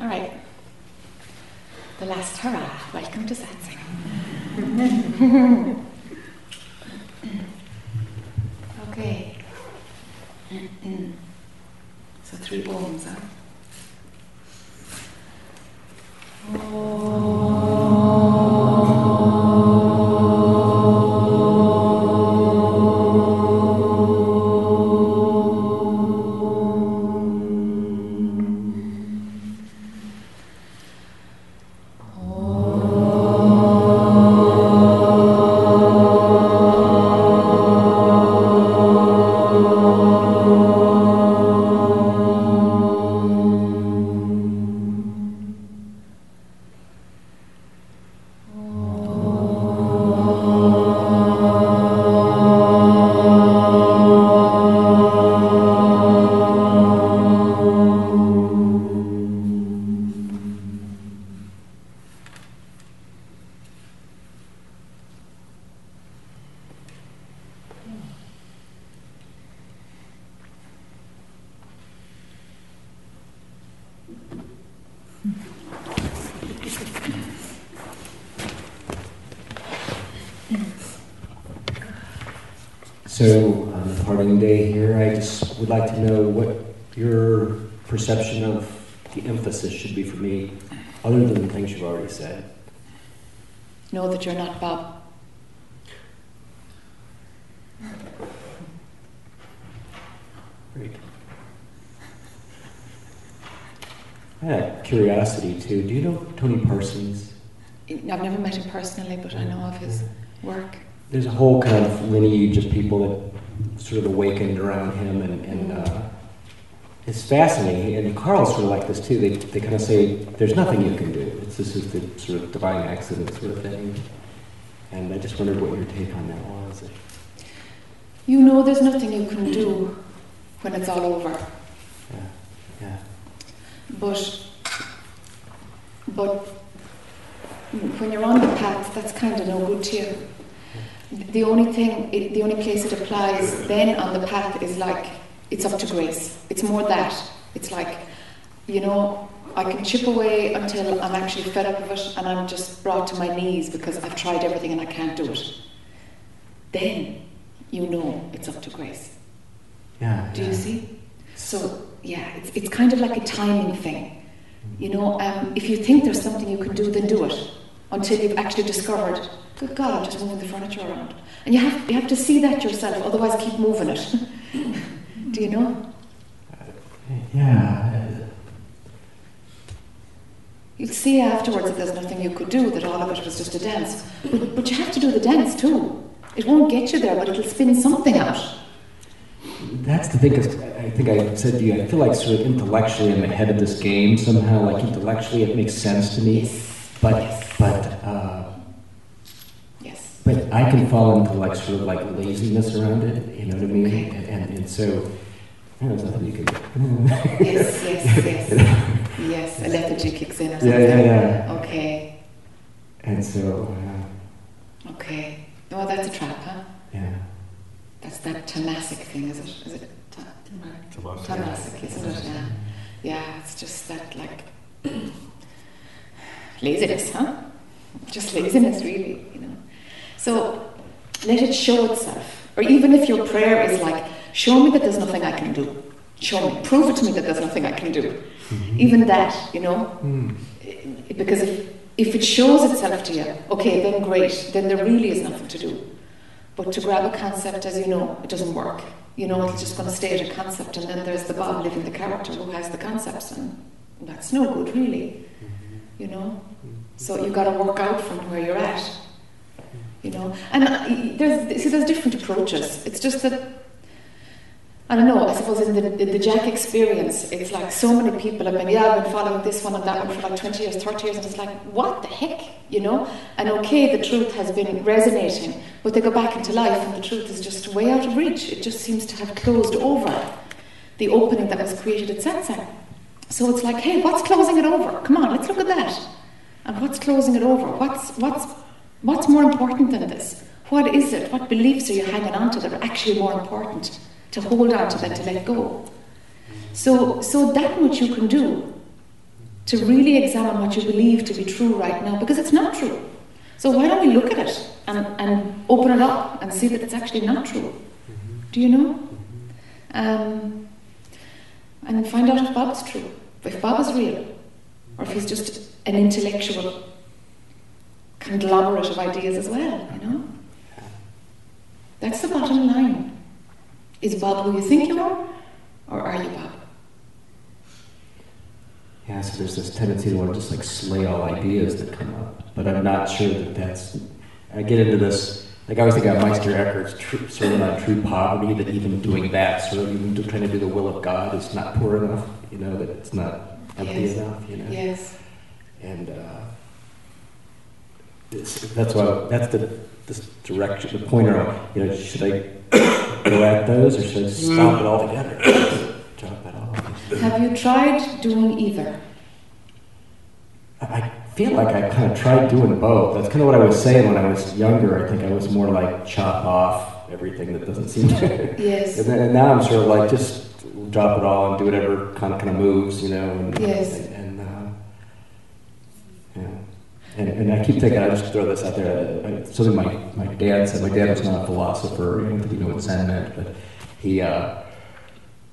All right. The last hurrah. Welcome to Satsang. okay. so three ohms, huh? Sort of awakened around him, and, and uh, it's fascinating. And Carl's sort of like this too. They, they kind of say, there's nothing you can do. It's, this is the sort of divine accident sort of thing. And I just wondered what your take on that was. You know there's nothing you can do when it's all over. Yeah, yeah. But, but when you're on the path, that's kind of no good to you. The only thing, it, the only place it applies then on the path is like it's up to grace. It's more that. It's like, you know, I can chip away until I'm actually fed up of it and I'm just brought to my knees because I've tried everything and I can't do it. Then you know it's up to grace. Yeah. Do yeah. you see? So yeah, it's, it's kind of like a timing thing. You know, um, if you think there's something you can do, then do it until you've actually discovered, good God, I'm just moving the furniture around. And you have, you have to see that yourself, otherwise keep moving it. do you know? Yeah. You'll see afterwards that there's nothing you could do, that all of it was just a dance. But, but you have to do the dance too. It won't get you there, but it'll spin something out. That's the thing, I think I said to you, I feel like sort of intellectually I'm ahead of this game somehow, like intellectually it makes sense to me. But, Yes. but, uh, Yes. but I can fall into like sort of like laziness around it, you know what I mean? Okay. And, and, and so, there's nothing you can do. Yes, yes, yes. Yes, a lethargy kicks in or something. Yeah, yeah, yeah. Okay, And so, uh, okay. Oh, that's a trap, huh? yeah. That's that tamasic thing, is it? Is it ta- Tamasic. tamasic, isn't it? Yeah. Yeah, it's just that like laziness, huh? Just laziness, really, you know. So let it show itself. Or even if your prayer is like, show me that there's nothing I can do. Show me, prove it to me that there's nothing I can do. Even that, you know, Mm. Because if, if it shows itself to you, okay, then great, then there really is nothing to do. But to grab a concept, as you know, it doesn't work. You know, it's just going to stay at a concept, and then there's the Bob living the character who has the concepts, and that's no good, really. You know, so you've got to work out from where you're at. You know, and uh, there's see, there's different approaches. It's just that I don't know. I suppose in the, in the Jack experience, it's like so many people have been, yeah, I've been following this one and that one for like 20 years, 30 years, and it's like, what the heck, you know? And okay, the truth has been resonating, but they go back into life and the truth is just way out of reach. It just seems to have closed over the opening that was created at satsang. So it's like, hey, what's closing it over? Come on, let's look at that. And what's closing it over? What's, what's, what's more important than this? What is it? What beliefs are you hanging on to that are actually more important to hold on to than to let go? So, so that much you can do to really examine what you believe to be true right now because it's not true. So why don't we look at it and, and open it up and see that it's actually not true? Do you know? Um, and find out if Bob's true, if Bob is real, or if he's just an intellectual conglomerate of ideas as well, you know? That's the bottom line. Is Bob who you think you are, or are you Bob? Yeah, so there's this tendency to want to just like slay all ideas that come up. But I'm not sure that that's. I get into this, like I always think of Meister Eckhart's tr- sermon on true poverty, that even doing that, sort of even trying to do the will of God, is not poor enough, you know, that it's not empty Yes. enough, you know? Yes. And uh, it's, that's why, that's the this direction, the pointer, you know, should I go at those or should I stop it altogether? Drop it all. Have you tried doing either? I I feel like I kind of tried doing both. That's kind of what I was saying when I was younger. I think I was more like chop off everything that doesn't seem to. Yes. and, then, and now I'm sort of like just drop it all and do whatever kind of kind of moves, you know. And, Yes. And, and uh, yeah. And, and I keep thinking, I just throw this out there. uh, Something my, my dad said. My dad was not a philosopher. I don't think he knew what Zen meant, but he uh,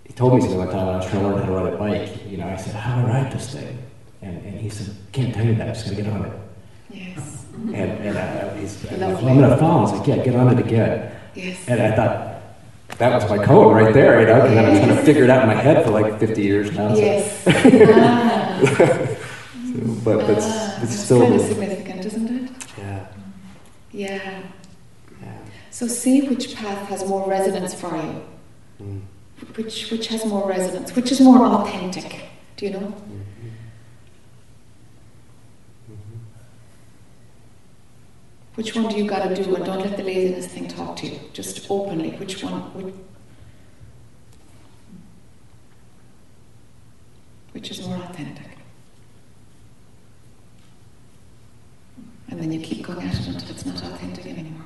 he told me something one time when I was trying to learn how to ride a bike. You know, I said, "How do I ride this thing?" And, and he said, "Can't tell you that. I'm just gonna get on it." Yes. And, and I, he's, I'm like, Lovely. well, I'm gonna fall. I was like, "Yeah, get on it again." Yes. And I thought that was my code right there, you know. And I've been trying to figure it out in my head for like 50 years now. so- Yes. ah, so- but but it's, ah, it's still kind of significant, isn't it? yeah, Yeah. yeah. So see which path has more resonance for you. Mm. Which which has more resonance? Which is more authentic? Do you know? Mhm. Which one do you got to do? And don't let the laziness thing talk to you. Just openly. Which one? Which, is more authentic? And then you keep going at it until it's not authentic anymore.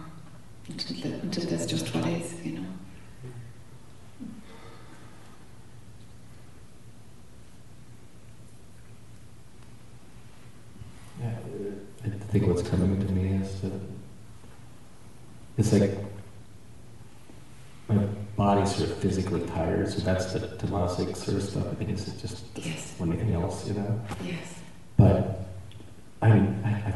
Until, the, until there's just what is, you know. Yeah, I think what's coming to me is that it's like my body's sort of physically tired, so that's the Tamasic sort of stuff. I think it's just Yes. anything else, you know. Yes. But I mean, I, I,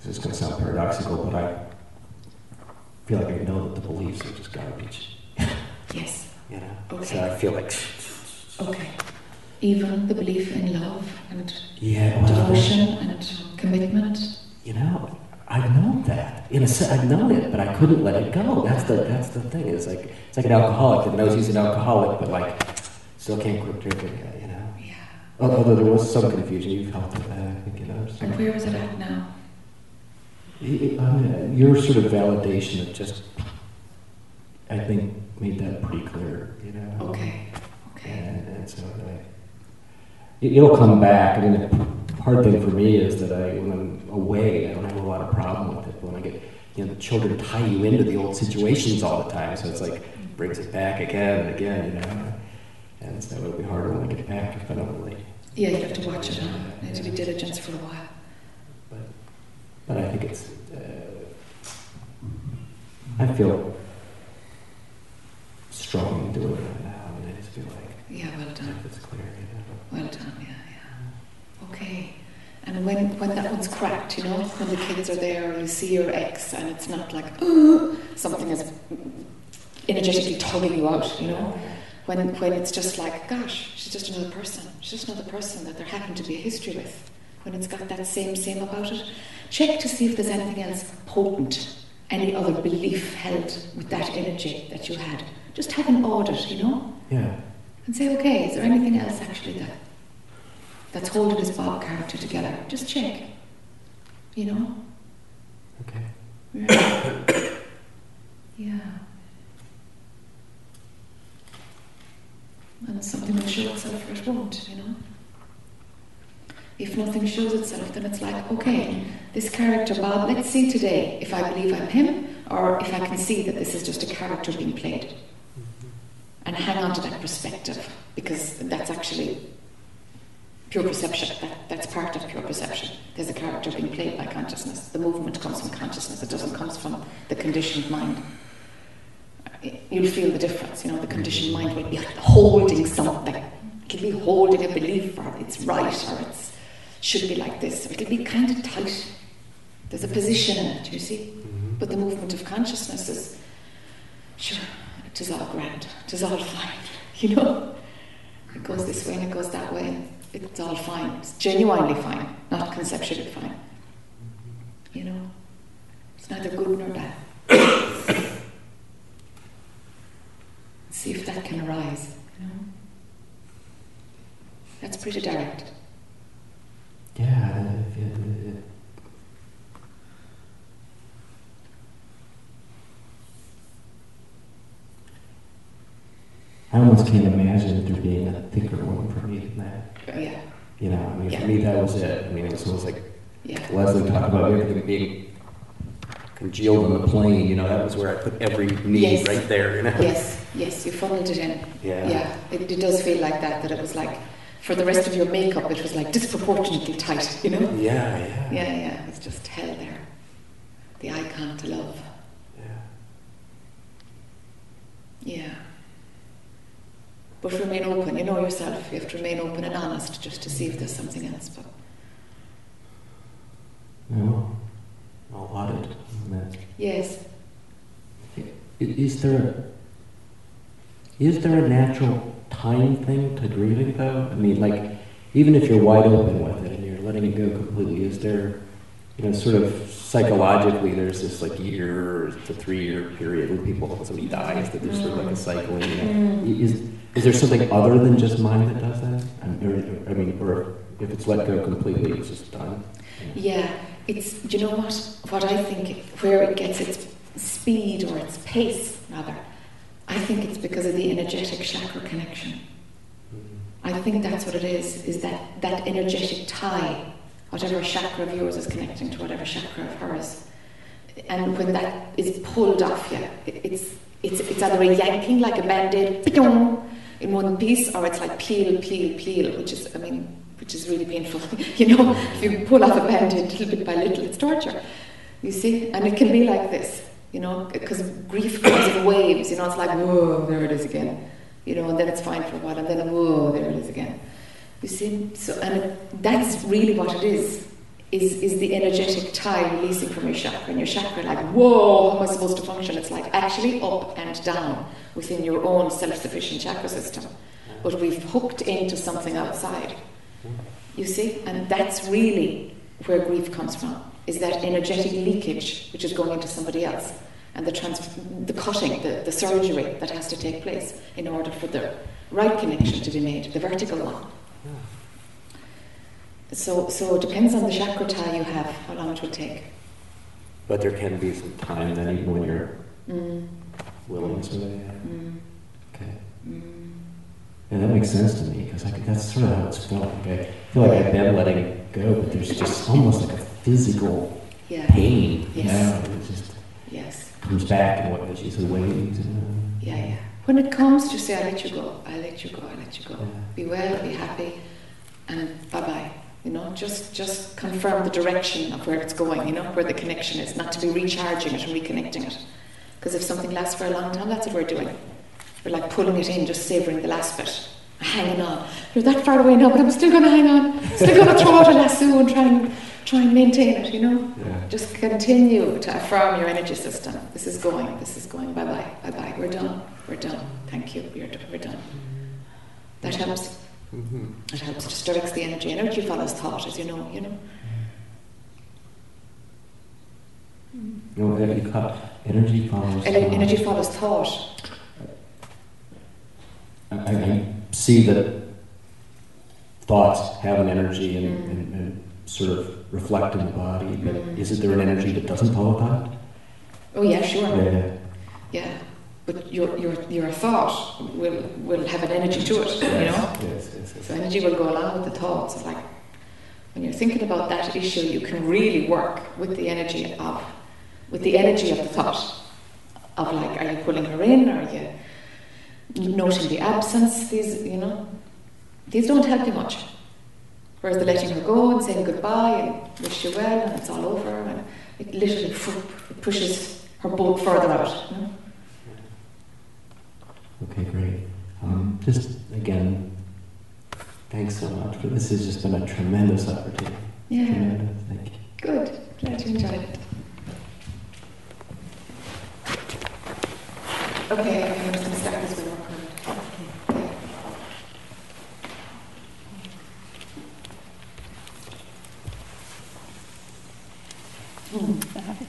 this is going to sound paradoxical, but I feel like I know that the beliefs are just garbage, Yes. you know. Okay. So I feel like, Okay. Even the belief in love and yeah, well, devotion and commitment. you know, I've known that. In a sense, I've known it, but I couldn't let it go. That's the that's the thing. It's like it's like an alcoholic that knows he's an alcoholic, but like still can't quit drinking. You know. Yeah. Although there was some confusion, you've helped with that, I think, you know. so- And where is it at now? Your sort of validation of just, I think, made that pretty clear, you know. Okay. Okay. And, and so I, it- it'll come back. I mean, the hard thing for me is that I, when I'm away, I don't have a lot of problem with it. But when I get, you know, the children tie you into the old situations all the time, so it's like brings it back again and again, you know. And so it'll be harder when I get back if I don't really. Yeah, you have to watch it. Huh? You need to be diligent for a while. But, but I think it's. Uh, I feel strong in doing it now. and I just feel like Yeah, well done. it's clear, you know. Well done. Yeah, yeah. Okay. And when when that one's cracked, you know, when the kids are there, or you see your ex, and it's not like "Ugh," something is energetically tugging you out, you know. When when it's just like, gosh, she's just another person. She's just another person that there happened to be a history with. When it's got that same same about it, check to see if there's anything else potent, any other belief held with that energy that you had. Just have an audit, you know Yeah. and say, okay, is there anything else actually that that's holding this Bob character together? Just check. You know? Okay. Yeah. yeah. And something will show itself or it won't, you know? If nothing shows itself, then it's like, okay, this character, Bob, let's see today if I believe I'm him or if I can see that this is just a character being played. Mm-hmm. And hang on to that perspective because that's actually pure perception. That, that's part of pure perception. There's a character being played by consciousness. The movement comes from consciousness. It doesn't come from the conditioned mind. You'll feel the difference. You know, the conditioned mind will be holding something. It'll be holding a belief, or it's right, or it's should be like this. It'll be kind of tight. There's a position in it. You see, mm-hmm. but the movement of consciousness is sure. It is all grand. It is all fine. You know, it goes this way and it goes that way it's all fine. It's genuinely fine, not conceptually fine. You know, it's neither good nor bad. See if that can arise. You know, that's pretty direct. Yeah. I almost can't imagine there being a thicker one for me than that. Yeah. You know, I mean, yeah. for me, that was it. I mean, it was almost like yeah. Leslie talked about everything being congealed on the plane. You know, that was where I put every need yes. right there. You know? Yes, yes, you funneled it in. Yeah. Yeah, it, it, does feel like that, that it was like, for the rest of your makeup, it was like disproportionately tight, you know? Yeah, yeah. Yeah, yeah, it's just hell there. The icon to love. Yeah. Yeah. But remain open. You know yourself. You have to remain open and honest just to see if there's something else. But no, I'll audit that. Yes. Is there is there a natural time thing to grieving though? I mean, like even if you're wide open with it and you're letting it go completely, is there you know sort of psychologically there's this like year to three year period when people when somebody dies that there's sort of like a cycle. You know? Mm. Is is there something other than just mind that does that? Or, I mean, or if it's let go completely, it's just done. Yeah, it's. Do you know what? What I think where it gets its speed or its pace, rather, I think it's because of the energetic chakra connection. I think that's what it is. Is that that energetic tie, whatever chakra of yours is connecting to whatever chakra of hers, and when that is pulled off you, it's it's it's either a yanking like a band-aid, in one piece, or it's like peel, peel, peel, which is, I mean, which is really painful. you know, if you pull off a band-aid little bit by little, it's torture. You see, and it can be like this, you know, because grief comes in waves. You know, it's like whoa, there it is again. You know, and then it's fine for a while, and then whoa, there it is again. You see, so and that's really what it is. Is, is the energetic tie releasing from your chakra and your chakra like whoa how am I supposed to function it's like actually up and down within your own self-sufficient chakra system. But we've hooked into something outside. You see? And that's really where grief comes from, is that energetic leakage which is going into somebody else. And the, trans- the cutting, the, the surgery that has to take place in order for the right connection to be made, the vertical one. So, so it depends on the chakra tie you have, how long it will take. But there can be some time then, even when you're mm willing to. Mm. Okay. Mm. Yeah, that makes sense to me because that's sort of how it's felt. Like I feel like I've been letting it go, but there's just almost like a physical yeah. pain. Yes. You know? It just yes. comes back and what she said, waves. Yeah, yeah. When it comes, just say, I let you go, I let you go, I let you go. Yeah. Be well, be happy, and bye bye. You know, just just confirm the direction of where it's going. You know, where the connection is, not to be recharging it and reconnecting it. Because if something lasts for a long time, that's what we're doing. We're like pulling it in, just savouring the last bit, hanging on. You're that far away now, but I'm still going to hang on. Still going to throw out a lasso and try and try and maintain it. You know, yeah. just continue to affirm your energy system. This is going. This is going. Bye bye. Bye bye. We're done. We're done. Thank you. We're, we're done. That helps. Mm-hmm. It helps. It just directs the energy. Energy follows thought, as you know. You know. You call energy follows thought. Energy follows thought. I, I, see that thoughts have an energy and, mm. and, and, sort of reflect in the body, but mm. isn't there an energy that doesn't follow thought? Oh yeah, sure. Yeah. Yeah. But your, your, your thought will, will have an energy to it, you know? Yes, yes, yes. So energy will go along with the thoughts. It's like when you're thinking about that issue, you can really work with the energy of with the energy of the thought of like, are you pulling her in? Are you noting the absence? These, you know, these don't help you much. Whereas the letting her go and saying goodbye and wish you well and it's all over and it literally pushes her boat further out. You know? Okay, great. Um, just again, thanks so much for this. Has just been a tremendous opportunity. Yeah. Tremendous. Thank you. Good. Glad you enjoyed it. Okay, I'm going to start this way. Okay.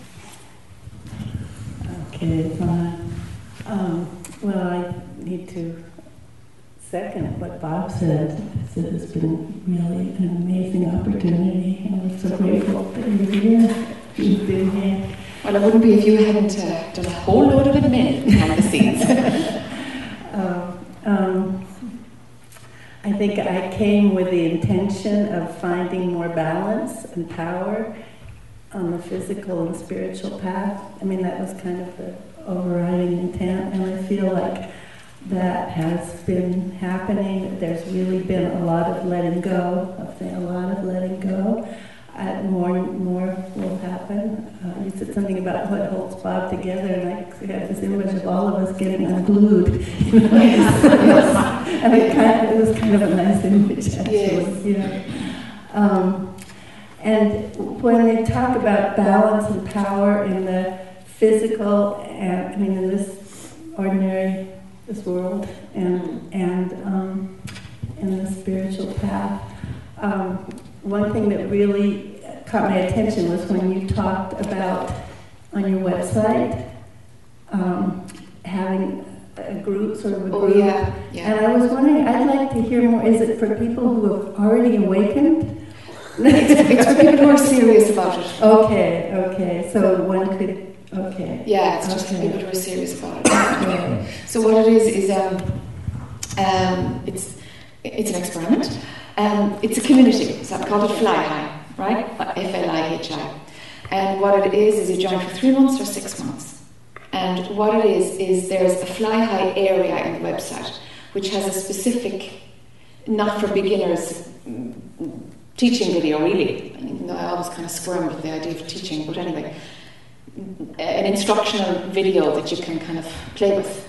Okay, fine. Um, well, I need to second what Bob said. I said it's been really an amazing opportunity, and we're so grateful that you're here. You've been here. Well, it wouldn't be if you hadn't uh, done a whole load of admin behind the scenes. Um, um, I think I came with the intention of finding more balance and power on the physical and spiritual path. I mean, that was kind of the overriding intent, and I feel like that has been happening. There's really been a lot of letting go. A lot of letting go. Uh, more, and more will happen. Uh, you said something about what holds Bob together, and I have this image of all of us getting unglued. and it, kind of, it was kind of a nice image, actually. Yes. You know. Um, and when they talk about balance and power in the physical, and I mean in this ordinary, this world, and and um, in the spiritual path, um, one thing that really caught my attention was when you talked about on your website um, having a group, sort of a group. oh, group. yeah, yeah. And I was wondering, I'd like to hear more. Is it for people who have already awakened? it's, it's for people who are serious about it. Okay, okay. So one could, okay. Yeah, it's just for Okay. people who are serious about it. So what it is is um, um, it's it's an experiment. Um, it's a community. So I call it Fli-Hi, right? F L I H I. And what it is is you join for three months or six months. And what it is is there's a Fli-Hi area in the website which has a specific, not for beginners, teaching video really. I, mean, I always kind of squirm with the idea of teaching, but anyway, an instructional video that you can kind of play with.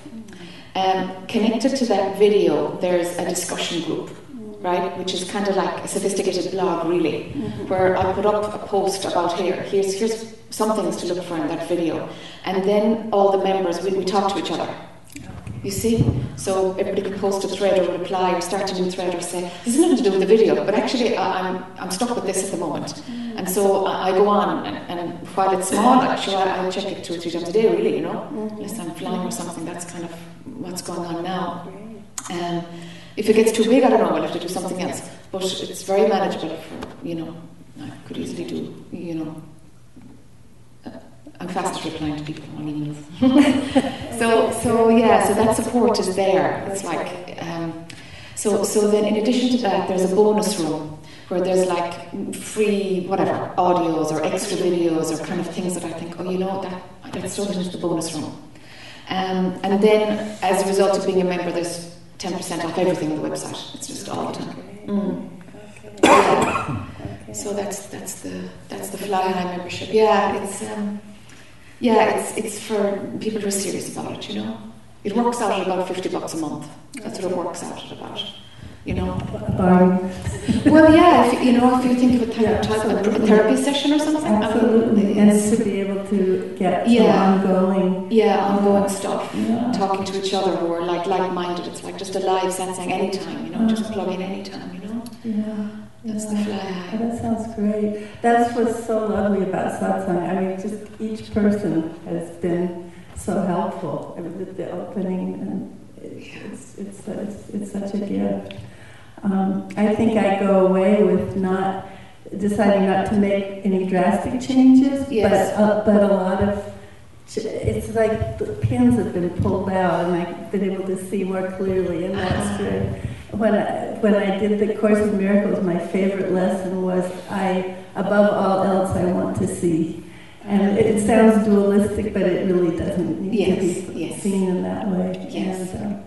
Um, connected to that video, there's a discussion group, right, which is kind of like a sophisticated blog, really, where I put up a post about here. Here's here's some things to look for in that video, and then all the members we, we talk to each other. You see, so everybody can post a thread or reply or start a new thread or say this is nothing to do with the video, but actually I- I'm I'm stuck with this at the moment, and so I I go on and, and while it's small, actually I, I check it two or three times a day, really, you know, unless I'm flying or something. That's kind of what's going on now. Um, if it gets too big, I don't know. We'll have to do something else. But it's very manageable for you know. I could easily do you know. I'm fast at replying to people on emails. so so yeah, so that support is there. It's like um, so so then in addition to that, there's a bonus room where there's like free whatever audios or extra videos or kind of things that I think oh you know that let's throw it into the bonus room. Um, and then as a result of being a member, there's 10% off everything on the website. It's just all the time. Mm. Yeah. So that's that's the that's the Fli-Hi membership. Yeah, it's um, yeah, it's it's for people who are serious about it. You know, it works out at about fifty bucks a month. That's what it works out at about. You know. Well, yeah, if, you know, if you think of a, Yeah, type, of a therapy session or something. Absolutely. And it's- to be able to get Yeah. ongoing. yeah, ongoing stuff. Yeah. Talking to each other who are like like-minded. It's like just a live satsang anytime. You know, just uh-huh. plug in anytime. You know. Yeah. That's the yeah. Oh, that sounds great. That's what's so lovely about satsang. I mean, just each person has been so helpful I mean, with the opening, and it's, it's, it's, it's such a gift. Um, I think I go away with not deciding not to make any drastic changes, Yes. but uh, but a lot of it's like the pins have been pulled out, and I've been able to see more clearly, and that's good. When I, when I did the Course in Miracles, my favorite lesson was I, above all else, I want to see. And it, it sounds dualistic, but it really doesn't need Yes, to be yes. seen in that way. Yes. And, uh,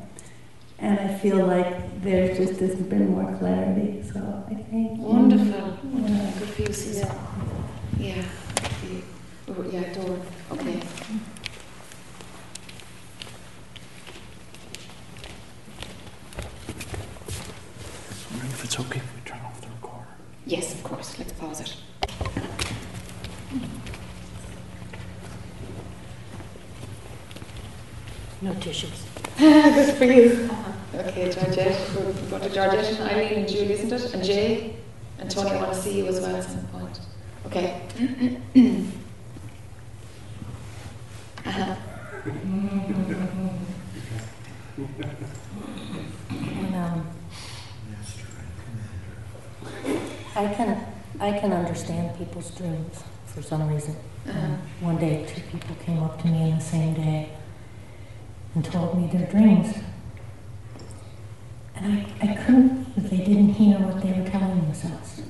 and I feel like there just hasn't been more clarity. So I think Wonderful. Yeah. Wonderful. Good for you, Susan. Yeah. You. Oh, yeah, door. Okay. It's okay if we turn off the recorder. Yes, of course. Let's pause it. No tissues. Good for you. Okay, Georgette. We're going to Georgette and Eileen and Julie, isn't it? And Jay. And Tony, I want to see you as well at some point. Okay. uh-huh. And, um, I can, I can understand people's dreams for some reason. Uh-huh. One day, two people came up to me in the same day and told me their dreams. And I, I couldn't they didn't hear what they were telling themselves.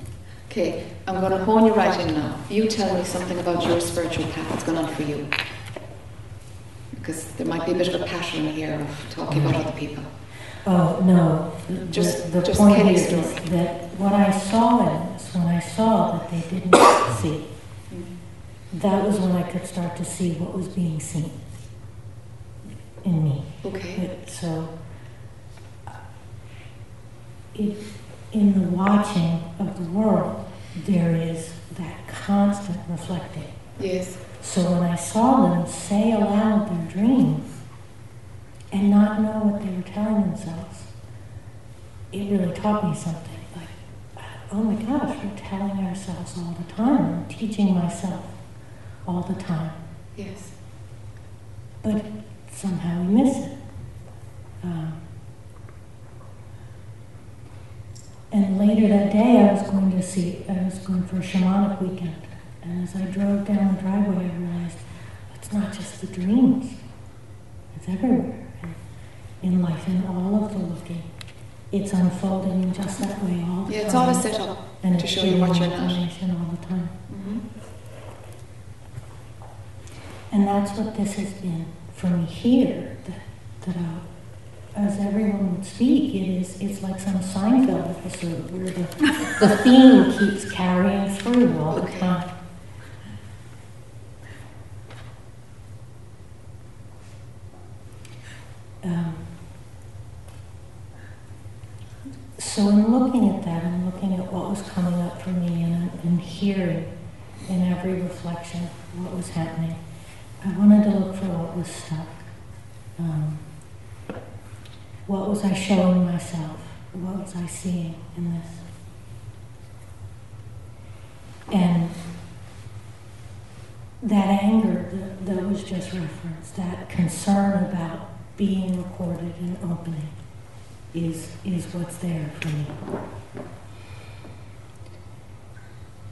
Okay, I'm going to hone you right in now. You tell me something about your spiritual path that's going on for you. Because there might be a bit of a pattern here of talking about other people. Oh, no. Just- The just point is story. that what I saw in this, when I saw that they didn't see, that was when I could start to see what was being seen in me. Okay. But, so, it, in the watching of the world, there is that constant reflecting. Yes. So when I saw them say aloud their dreams and not know what they were telling themselves, it really taught me something. Like, oh my gosh, we're telling ourselves all the time. I'm teaching myself all the time. Yes. But somehow we miss it. Um, and later that day, I was going to see, I was going for a shamanic weekend. And as I drove down the driveway, I realized it's not just the dreams, it's everywhere in life, in all of the looking. It's unfolding just that way all the Yeah, time. it's all a setup and to show you what you're not. information all the time. hmm And that's what this has been for me here, that, that uh, as everyone would speak, it is, it's like some Seinfeld episode where the, the theme keeps carrying through all the time. Um, so in looking at that, and looking at what was coming up for me and, and hearing in every reflection what was happening, I wanted to look for what was stuck. Um, what was I showing myself? What was I seeing in this? And that anger that, that was just referenced, that concern about being recorded and opening, is, is what's there for me.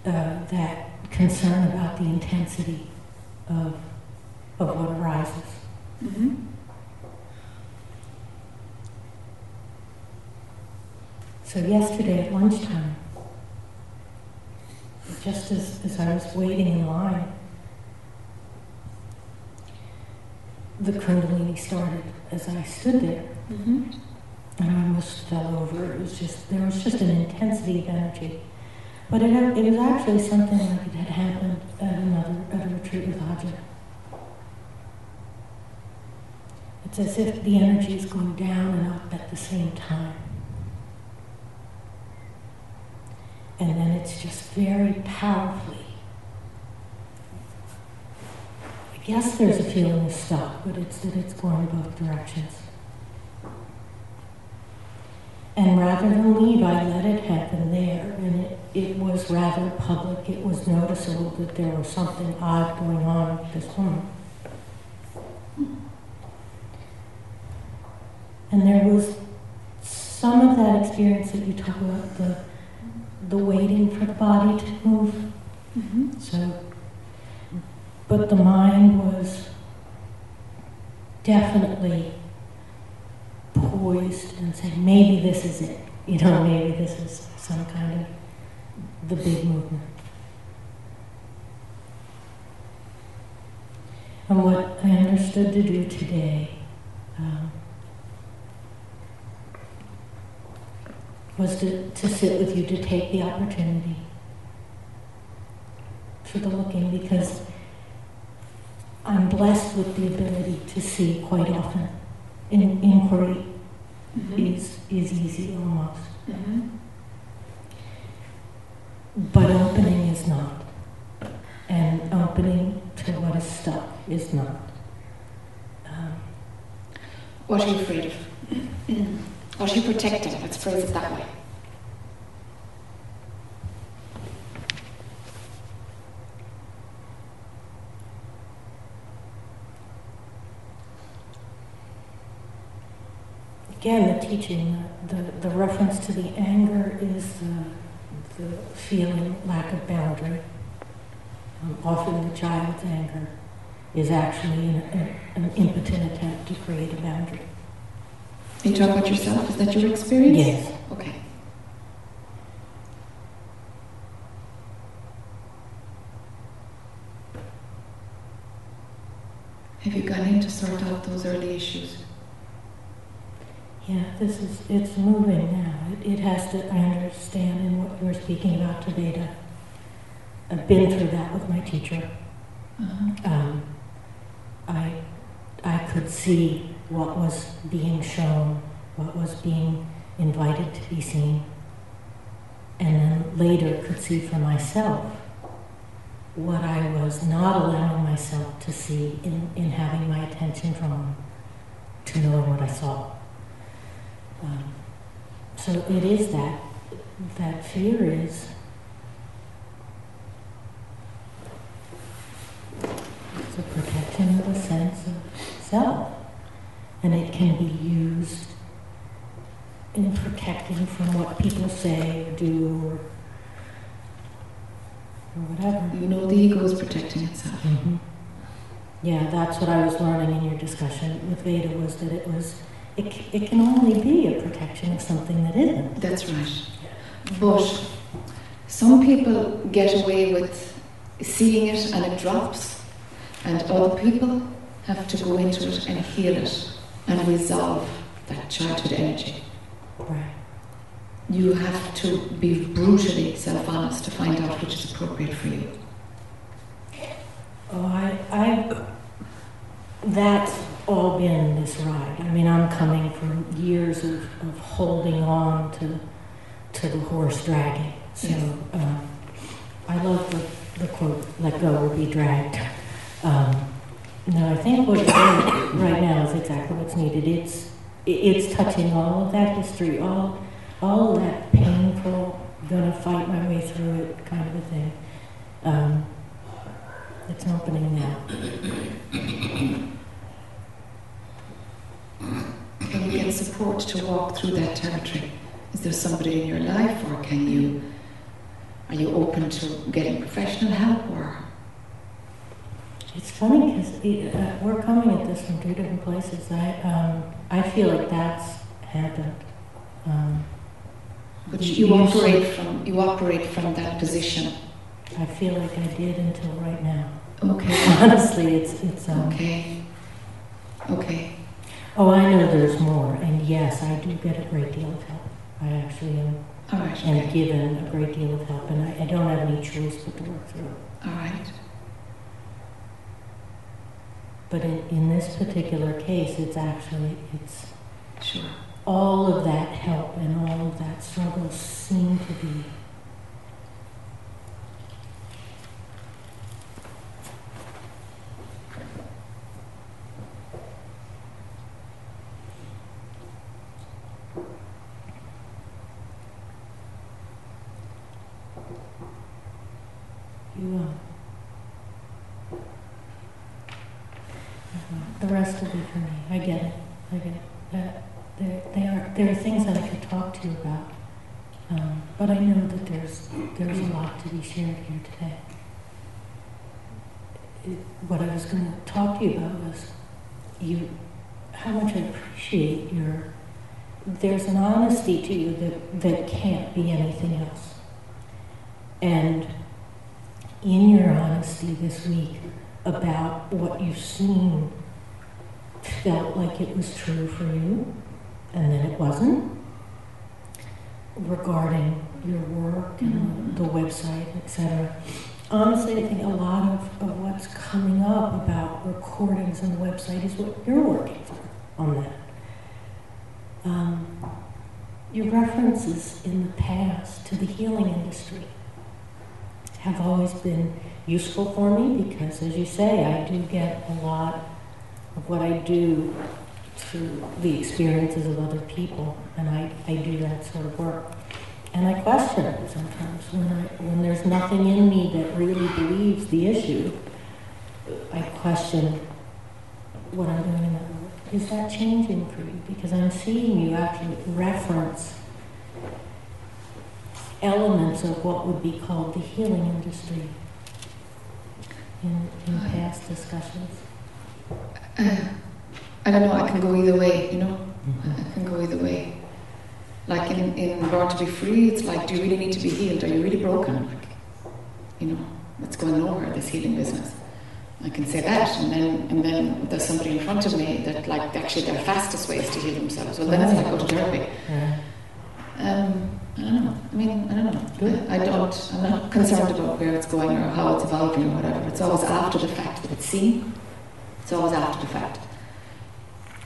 Uh, that concern about the intensity of, of what arises. hmm So yesterday at lunchtime, just as, as I was waiting in line, the Kundalini started as I stood there, hmm and I almost fell over. It was just there was just an intensity of energy, but it it was actually something like it had happened at another at a retreat with Aja. It's as if the energy is going down and up at the same time. And then it's just very powerfully. I guess there's a feeling of stuck, but it's that it's going both directions. And rather than leave, I let it happen there, and it, it was rather public. It was noticeable that there was something odd going on with this woman. And there was some of that experience that you talk about, the the waiting for the body to move. hmm So, but the mind was definitely poised and saying, maybe this is it. You know, maybe this is some kind of the big movement. And what I understood to do today um, was to, to sit with you, to take the opportunity for the looking, because I'm blessed with the ability to see quite often. In, inquiry Mhm. is, is easy almost, Mhm. but opening is not. And opening to what is stuck is not. Um, What are you afraid of? What are you protecting? Let's phrase it that way. Again, the teaching, the, the, reference to the anger is the, the feeling lack of boundary. Um, often the child's anger is actually an, an, an impotent attempt to create a boundary. You talk about yourself. Is that your experience? Yes. Okay. Have you gone in to sort out those early issues? This is, it's moving now. It, it has to, I understand in what you were speaking about today, I've been through that with my teacher. Uh-huh. um, I, I could see what was being shown, what was being invited to be seen, and then later could see for myself what I was not allowing myself to see in, in having my attention drawn to knowing what I saw. Um, so it is that, that fear is It's a protection of a sense of self. And it can be used in protecting from what people say or do or, or whatever. You know the ego is protecting itself. hmm Yeah, that's what I was learning in your discussion with Veda was that it was, it, it can only be a protection of something that isn't. That's right. But some people get away with seeing it and it drops, and other people have to go into it and heal it and resolve that childhood energy. Right. You have to be brutally self honest to find out which is appropriate for you. Oh, I, I, that's all been this ride. I mean, I'm coming from years of, of holding on to, to the horse dragging. So, Yes. um, I love the, the quote, let go or be dragged. Um, no, I think what you're doing right now is exactly what's needed. It's, it's touching all of that history, all, all that painful, gonna fight my way through it kind of a thing. Um, it's opening now. Can you get support to walk through that territory? Is there somebody in your life, or can you? Are you open to getting professional help, or It's funny because uh, we're coming at this from two different places. I um, I feel like that's happened. Um, but you operate from you operate from that position? I feel like I did until right now. Okay. Honestly, it's it's. Um, Okay. Okay. Oh, I know there's more, and yes, I do get a great deal of help. I actually am, All right. am Okay. given a great deal of help, and I, I don't have any choice but to work through it. All right. But in, in this particular case, it's actually it's Sure. all of that help and all of that struggle seem to be you uh, the rest of it for me I get it I get it that there, there are there are things that I could talk to you about, um, but I know that there's there's a lot to be shared here today. It, what I was going to talk to you about was you, how much I appreciate your. There's an honesty to you that that can't be anything else, and in your honesty this week about what you've seen felt like it was true for you, and then it wasn't. regarding your work and the website, etc. Honestly, I think a lot of, of what's coming up about recordings and the website is what you're working for on that. Um, your references in the past to the healing industry have always been useful for me because, as you say, I do get a lot of what I do to the experiences of other people, and I, I do that sort of work. And I question it sometimes when, I, when there's nothing in me that really believes the issue. I question what I'm doing in that work. Is that changing for you? Because I'm seeing you actually reference elements of what would be called the healing industry in, in past discussions. Uh, I don't know, I can go either way, you know? I can go either way. Like in, in Born to be Free, it's like, do you really need to be healed? Are you really broken? Like, you know, it's going nowhere, this healing business. I can say that, and then and then there's somebody in front of me that like actually their fastest way is to heal themselves. Well, then it's like go to therapy. Yeah. Um, I don't know. I mean, I don't know. I, I don't. I'm not concerned about where it's going or how it's evolving or whatever. It's always after the fact that it's seen. It's always after the fact.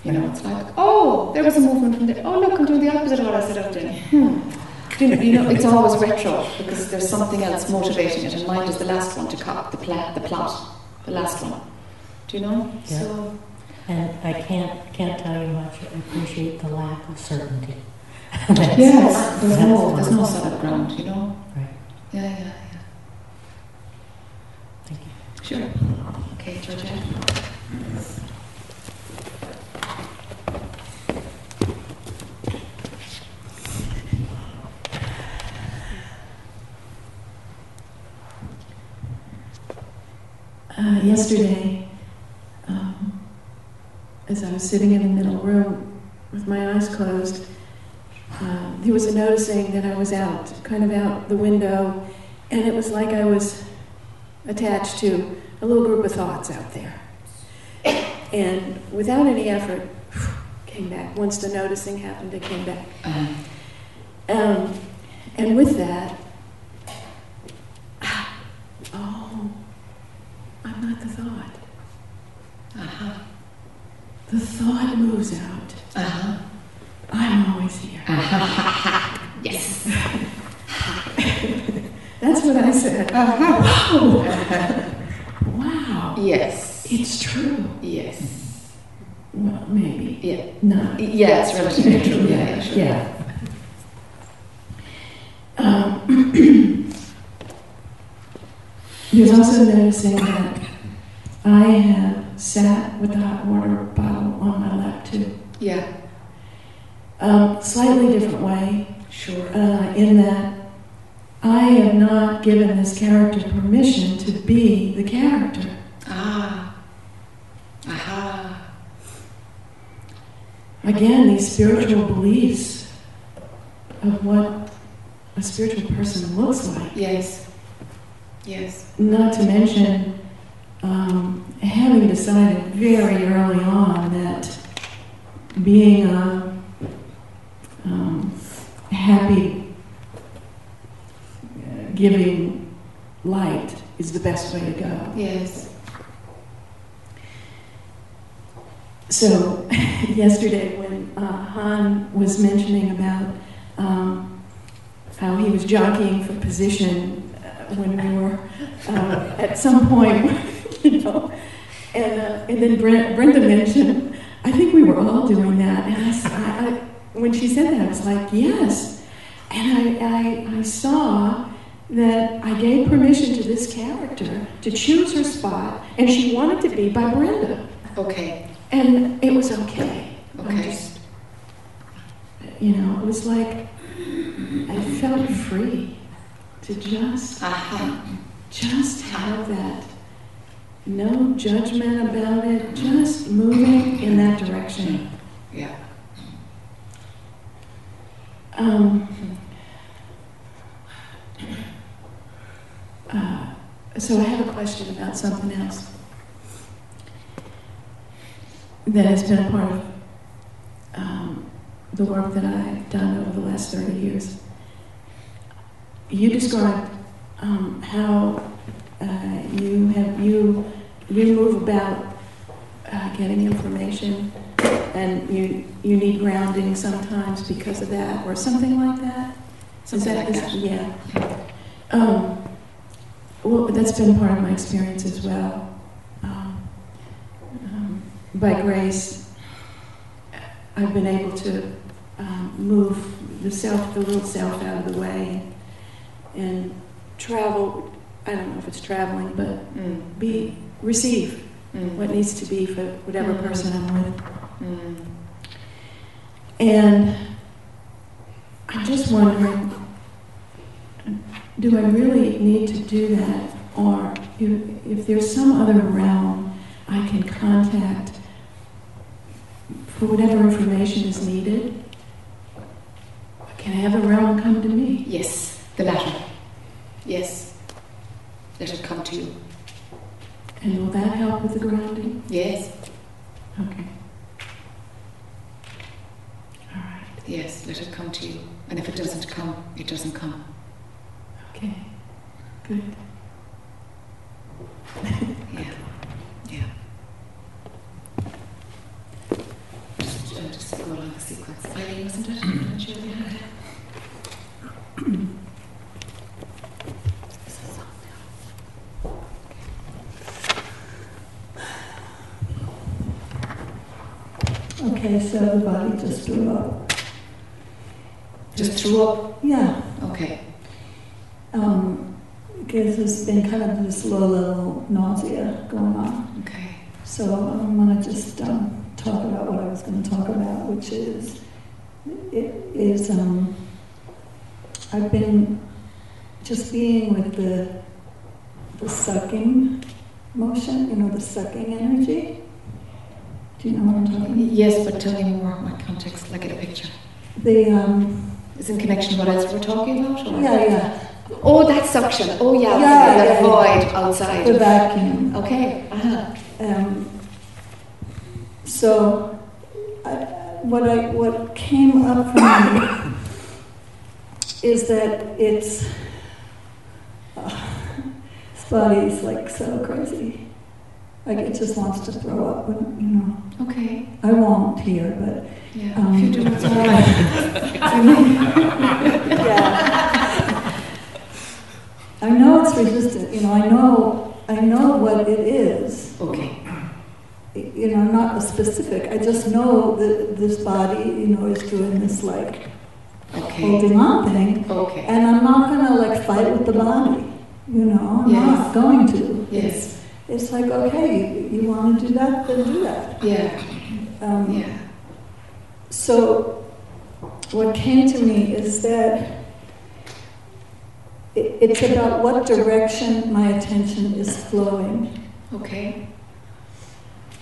You know, it's like, oh, there was a movement from there. Oh, look, I'm doing the opposite of what I said I was doing. Hmm. Do You you know, it's always retro because there's something else motivating it, and mine is the last one to cop the, pla- the plot, the last one. Do you know? Yeah. So, And I can't, can't tell you much, I appreciate the lack of certainty. yes, there's no, there's no wonderful. solid ground, you know? Right. Yeah, yeah, yeah. Thank you. Sure. Okay, Georgette. Uh, yesterday, um, as I was sitting in the middle room with my eyes closed, uh, there was noticing that I was out, kind of out the window, and it was like I was attached to a little group of thoughts out there. And without any effort, came back. Once the noticing happened, it came back. Um, and with that, oh, I'm not the thought. uh-huh. The thought moves out. Uh-huh. I'm always here. Uh-huh. Yes. That's what I said. Uh-huh. Wow, Yes. It's true. Yes. Well, maybe. Yeah. No. Yeah, it's relatively true. Yeah, yeah, sure. Yeah. Um, there's also noticing that I have sat with the hot water bottle on my lap too. Yeah, Um, slightly different way, sure. uh, in that I have not given this character permission to be the character. Ah. Aha. Again, these spiritual beliefs of what a spiritual person looks like. Yes. Yes. Not to mention um, having decided very early on that being a um, happy, uh, giving light is the best way to go. Yes. So, yesterday when uh, Han was mentioning about um, how he was jockeying for position uh, when we were uh, at some point, you know, and, uh, and then Brent, Brenda mentioned, I think we were all doing that. And I, I- when she said that, I was like, yes. And I, I, I saw that I gave permission to this character to choose her spot, and she wanted to be by Brenda. Okay. And it was okay. I Okay. just, you know, it was like I felt free to just, Aha. just have that. No judgment about it, just moving in that direction. Yeah. Um, uh, so I have a question about something else that has been a part of um, the work that I've done over the last 30 years. you described um, how uh, you have you you move about uh, getting information, and you you need grounding sometimes because of that, or something like that. Something like is- that. Yeah. Um, well, that's been part of my experience as well. By grace, I've been able to um, move the self, the little self, out of the way, and travel. I don't know if it's traveling, but Mm, be receive mm, what needs to be for whatever Mm. person I'm with. mm. And I'm just wondering, do I really need to do that? Or if, if there's some other realm I can contact for whatever information is needed, can I have a realm come to me? Yes, the latter. Yes. Let it come to you. And will that help with the grounding? Yes, Okay. All right. yes, let it come to you. And if it doesn't come, it doesn't come. Okay. Good. Yeah. Just, go along the sequence. Eileen, wasn't it? I'm sure you had it. Okay, so the body just threw up. Just threw up. Yeah, Okay. um, because there's been kind of this low-level nausea going on. Okay. So I'm gonna just um, about what I was gonna talk about, which is, it is, um, I've been just being with the, the sucking motion, you know, the sucking energy. Do you know what I'm talking about? Yes, but tell me more. My context, like in a picture. The, um, Is in connection with what else we're talking about? Or? yeah, yeah, Oh, that suction. Oh, yeah. Yeah, that yeah, yeah. void outside. the vacuum. Okay. Uh-huh. Um, so, what I what came up for me is that it's uh, this body is like so crazy, like it just wants to throw up. When, you know, Okay. I won't here, but Yeah. um, if you do, it's all right. yeah. I know it's resistant. You know, I know I know what it is. Okay. You know, not specific. I just know that this body, you know, is doing this like Okay. holding on thing, Okay. and I'm not gonna like fight with the body. You know, I'm Yes. not going to. Yes. It's like okay, you, you want to do that, then do that. Yeah. Um, Yeah. So, what came to me is that it, it's about what direction my attention is flowing. Okay.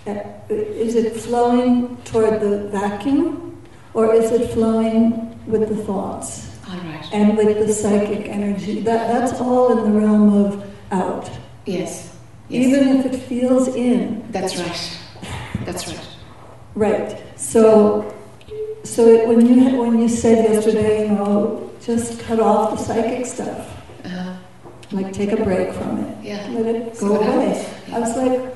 Uh, Is it flowing toward the vacuum, or is it flowing with the thoughts All right. and with the psychic energy? That, that's all in the realm of out. Yes. Yes. Even if it feels in. That's right. That's right. Right. So, so it, when you when you said yesterday, you know, just cut off the psychic stuff, Uh, like take a break from it, yeah. let it go away. I was like,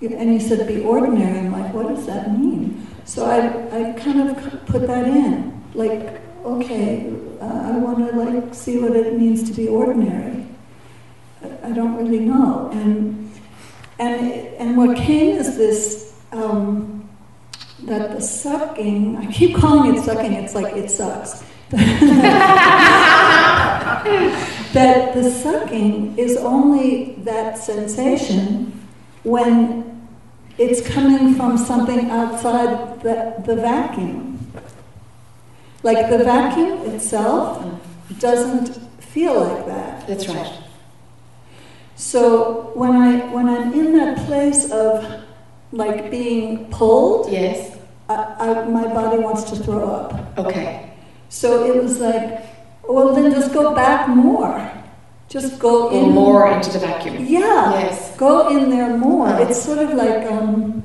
and you said be ordinary. I'm like, what does that mean? So I, I kind of put that in. Like, okay, uh, I want to like see what it means to be ordinary. I, I don't really know. And and and what came is this um, that the sucking. I keep calling it sucking. It's like it sucks. that the sucking is only that sensation when it's coming from something outside the, the vacuum. Like the vacuum itself doesn't feel like that. That's right. So when I when I'm in that place of like being pulled, Yes. I, I, my body wants to throw up. Okay. So it was like, well, then just go back more. Just go Go in more into the vacuum. Yeah, Yes. go in there more. It's sort of like um,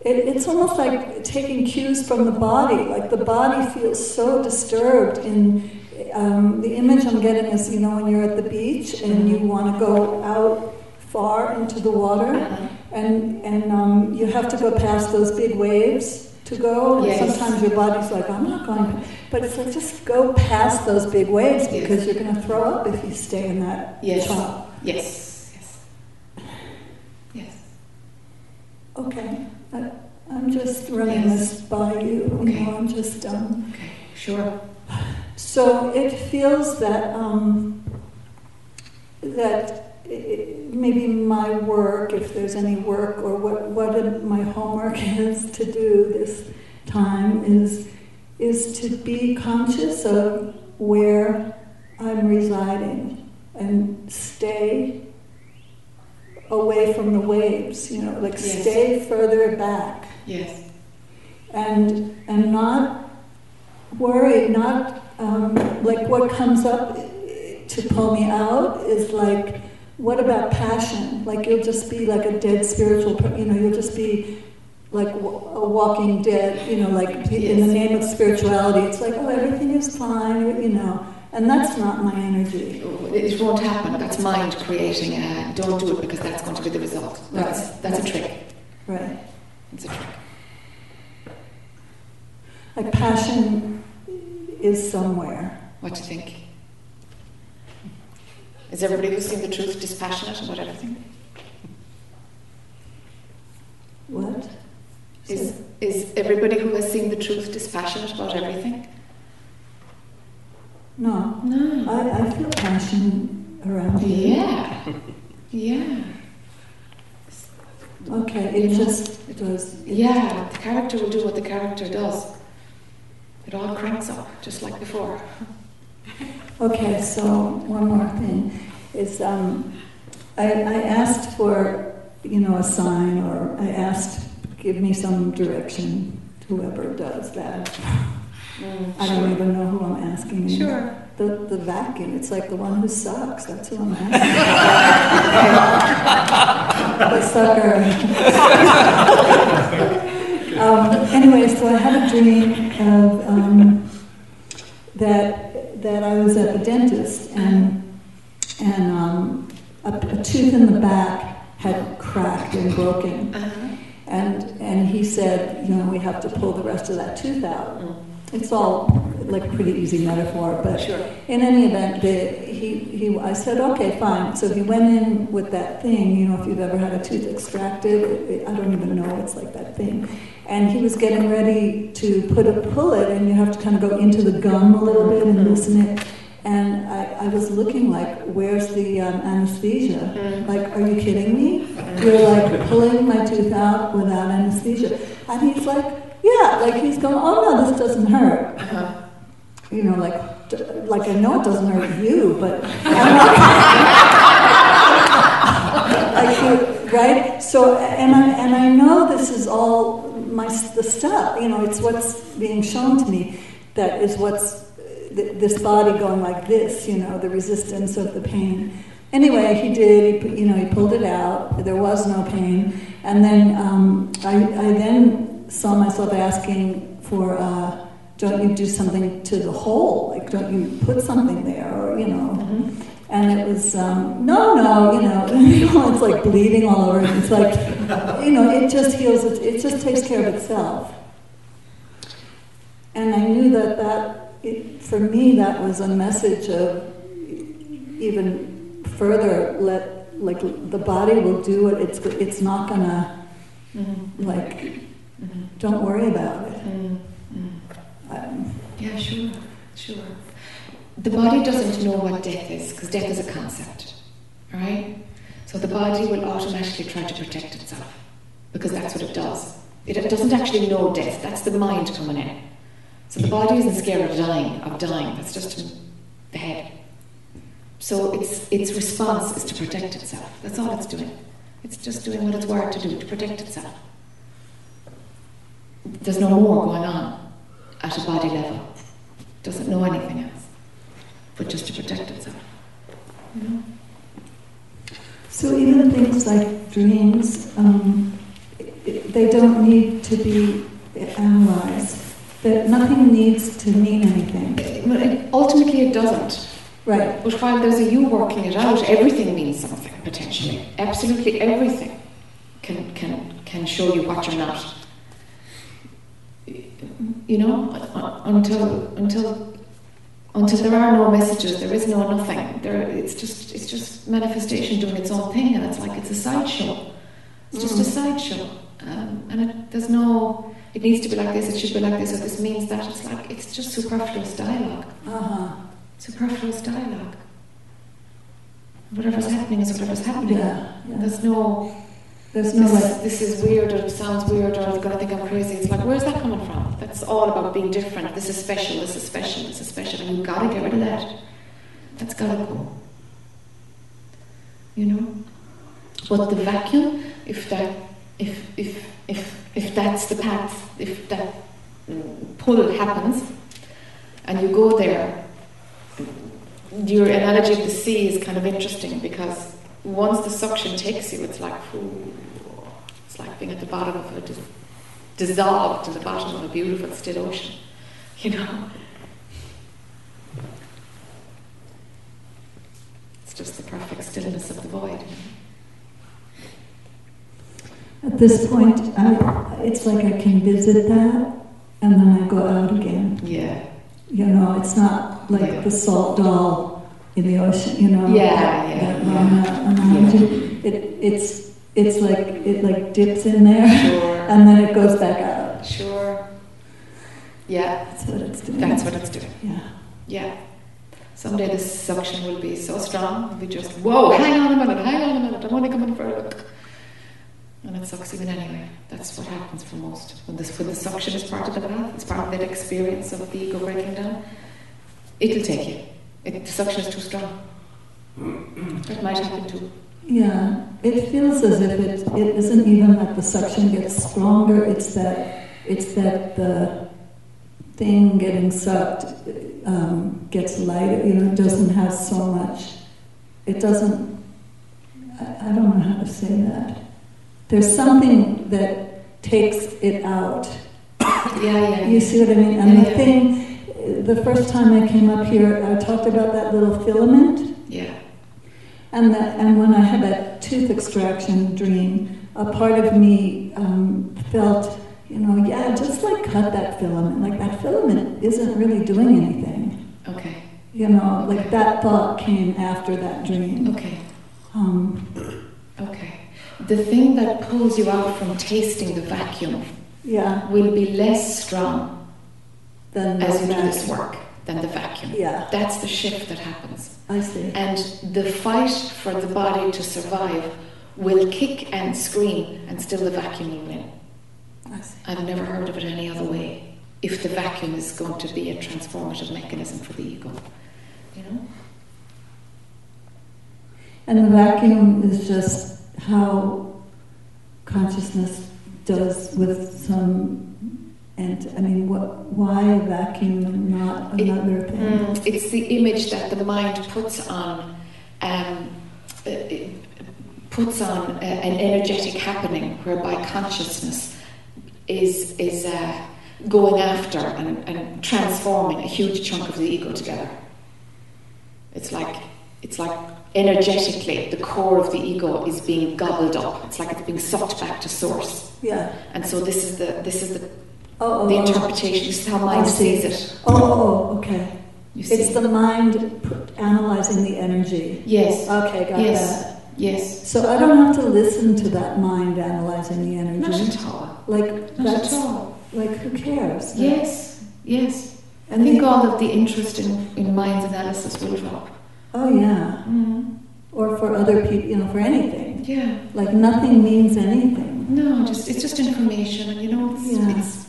it, it's almost like taking cues from the body. Like the body feels so disturbed. In um, the image I'm getting is, you know, when you're at the beach and you want to go out far into the water, Uh-huh. and and um, you have to go past those big waves to go. And Yes. sometimes your body's like, I'm not going. But it's like just go past those big waves Yes. because you're going to throw up if you stay in that Yes. chop. Yes, yes. Yes. Okay, I, I'm just running Yes. this by you. You Okay. know, I'm just um. Okay, sure. So it feels that um, that maybe my work, if there's any work, or what what my homework is to do this time is is to be conscious of where I'm residing and stay away from the waves. You know, like Yes. stay further back Yes. and and not worry, not um, like what comes up to pull me out is like, what about passion? Like you'll just be like a dead spiritual, you know, you'll just be like a walking dead, you know, like in the name of spirituality. It's like, oh, everything is fine, you know, and that's not my energy. It won't happen. That's mind creating. A, don't do it because that's going to be the result. That's, Right. that's a trick. Right. It's a trick. Like passion is somewhere. What do you think? Is everybody who's seen the truth dispassionate about everything? What? Is, is everybody who has seen the truth dispassionate about everything? No. No. I, I feel passion around you. Yeah. Yeah. Okay, it You know? just does. Yeah, the character will do what the character does. It all cranks up, just like before. Okay, so one more thing is um, I, I asked for you know a sign or I asked give me some direction. Whoever does that, I don't even know who I'm asking. Sure. The the vacuum. It's like the one who sucks. That's who I'm asking. the sucker. um, anyway, so I had a dream of um, that that I was at the dentist and and um, a, a tooth in the back had cracked and broken, Uh-huh. and and he said, you know, we have to pull the rest of that tooth out. It's all like a pretty easy metaphor, but Sure. in any event, the, he, he, I said, okay, fine. So he went in with that thing, you know, if you've ever had a tooth extracted, it, it- I don't even know, it's like that thing. And he was getting ready to put a pull it, and you have to kind of go into the gum a little bit and loosen it. And I, I was looking like, where's the um, anesthesia? Like, are you kidding me? You're like pulling my tooth out without anesthesia. And he's like, yeah, like he's going, oh no, this doesn't hurt Uh-huh. you know, like, d- like I know it doesn't hurt you, but I'm not. like right? So, and I and I know this is all my the stuff. You know, it's what's being shown to me that is what's th- this body going like this. You know, the resistance of the pain. Anyway, he did. He, put- you know, he pulled it out. There was no pain, and then um, I, I then saw myself asking for. Uh, don't you do something to the hole? Like, don't you put something there, or you know? And it was um, no, no, you know, it's like bleeding all over. It's like, you know, it just heals. It, it just takes care of itself. And I knew that that, it, for me, that was a message of even further. Let like the body will do it. It's it's not gonna Mm-hmm. like. Don't worry about it. Mm-hmm. Um, Yeah, sure, sure. The body doesn't know what death is because death is a concept, all right? So the body will automatically try to protect itself because that's what it does. It, it doesn't actually know death. That's the mind coming in. So the body isn't scared of dying. Of dying. That's just the head. So its its response is to protect itself. That's all it's doing. It's just doing what it's wired to do to protect itself. There's no more going on at a body level. Doesn't know anything else, but just to protect itself. You know? So even things like dreams, um, they don't need to be analyzed. That nothing needs to mean anything. But it- ultimately, it doesn't. Right. But while there's a you working it out, everything means something potentially. Absolutely everything can can can show you what you're not. You know, until until until there are no messages, there is no nothing. There, it's just it's just manifestation doing its own thing, and it's like it's a sideshow. It's just a sideshow, um, and it, there's no. It needs to be like this. It should be like this, or this means that. It's like it's just superfluous dialogue Uh-huh. superfluous dialogue. Whatever's happening is whatever's happening. Yeah. yeah. There's no, There's no like, this is weird or it sounds weird or I'm going to think I'm crazy. It's like, where's that coming from? That's all about being different. This is special, this is special, this is special. And you've got to get rid of that. That's got to go. You know? But the vacuum, if that, if, if, if, if that's the path, if that pull happens, and you go there, your analogy of the sea is kind of interesting because once the suction takes you, it's like, ooh, it's like being at the bottom of a dis- dissolved in the bottom of a beautiful still ocean, you know. It's just the perfect stillness of the void. at this point, I, it's like I can visit that and then I go out again. Yeah, You know, it's not like Yeah. the salt doll in the ocean, you know. Yeah, that, yeah, that yeah. Rama. It, it's, it's like, it like dips in there sure, and then it goes back out. sure. Yeah, That's what it's doing. that's what it's doing. Yeah. Yeah. Someday this suction will be so strong, it'll be just, whoa, hang on a minute, hang on a minute, I'm only coming for a look. And it sucks in anyway. That's what happens for most. When, this, when the suction is part of the path, it's part of that experience of the ego breaking down, it'll take you. It, the suction is too strong. That might happen too. Yeah, it feels as if it, it isn't even that the suction gets stronger, it's that, it's that the thing getting sucked um, gets lighter, you know, it doesn't have so much, it doesn't, I, I don't know how to say that. There's something that takes it out. Yeah, yeah. You see what I mean? And the Yeah. thing, the first time I came up here, I talked about that little filament. Yeah. And, that, and when I had that tooth extraction dream, a part of me um, felt, you know, yeah, just like cut that filament. Like that filament isn't really doing anything. Okay. You know, like that thought came after that dream. Okay. Um, Okay. The thing that pulls you out from tasting the vacuum yeah, will be less strong then as you do this work than the vacuum. Yeah, That's the shift that happens. I see. And the fight for the body to survive will kick and scream, and still the vacuum will win. I see. I've never heard of it any other way. If the vacuum is going to be a transformative mechanism for the ego, you know? And the vacuum is just how consciousness does with some. And I mean, what? Why a vacuum and not It- another thing? Mm, it's the image that the mind puts on, um, uh, it puts on a, an energetic happening whereby consciousness is is uh, going after and, and transforming a huge chunk of the ego together. It's like it's like energetically the core of the ego is being gobbled up. It's like it's being sucked back to source. Yeah. And so this is the this is the, Oh, oh, the oh. interpretation. This is how mind see. sees it. Oh, oh, oh, okay. It's the mind analyzing the energy. yes. Okay, got Yes. that. Yes. So I don't have to listen to that mind analyzing the energy. Not at all. Like Not that's at all. like who cares? Yes. Yes. I And think the- all of the interest in, in mind's analysis will drop. Oh yeah. Mm. Or for other people, you know, for anything. Yeah. Like nothing means anything. No, just it's just information, and you know, it's, Yeah. it's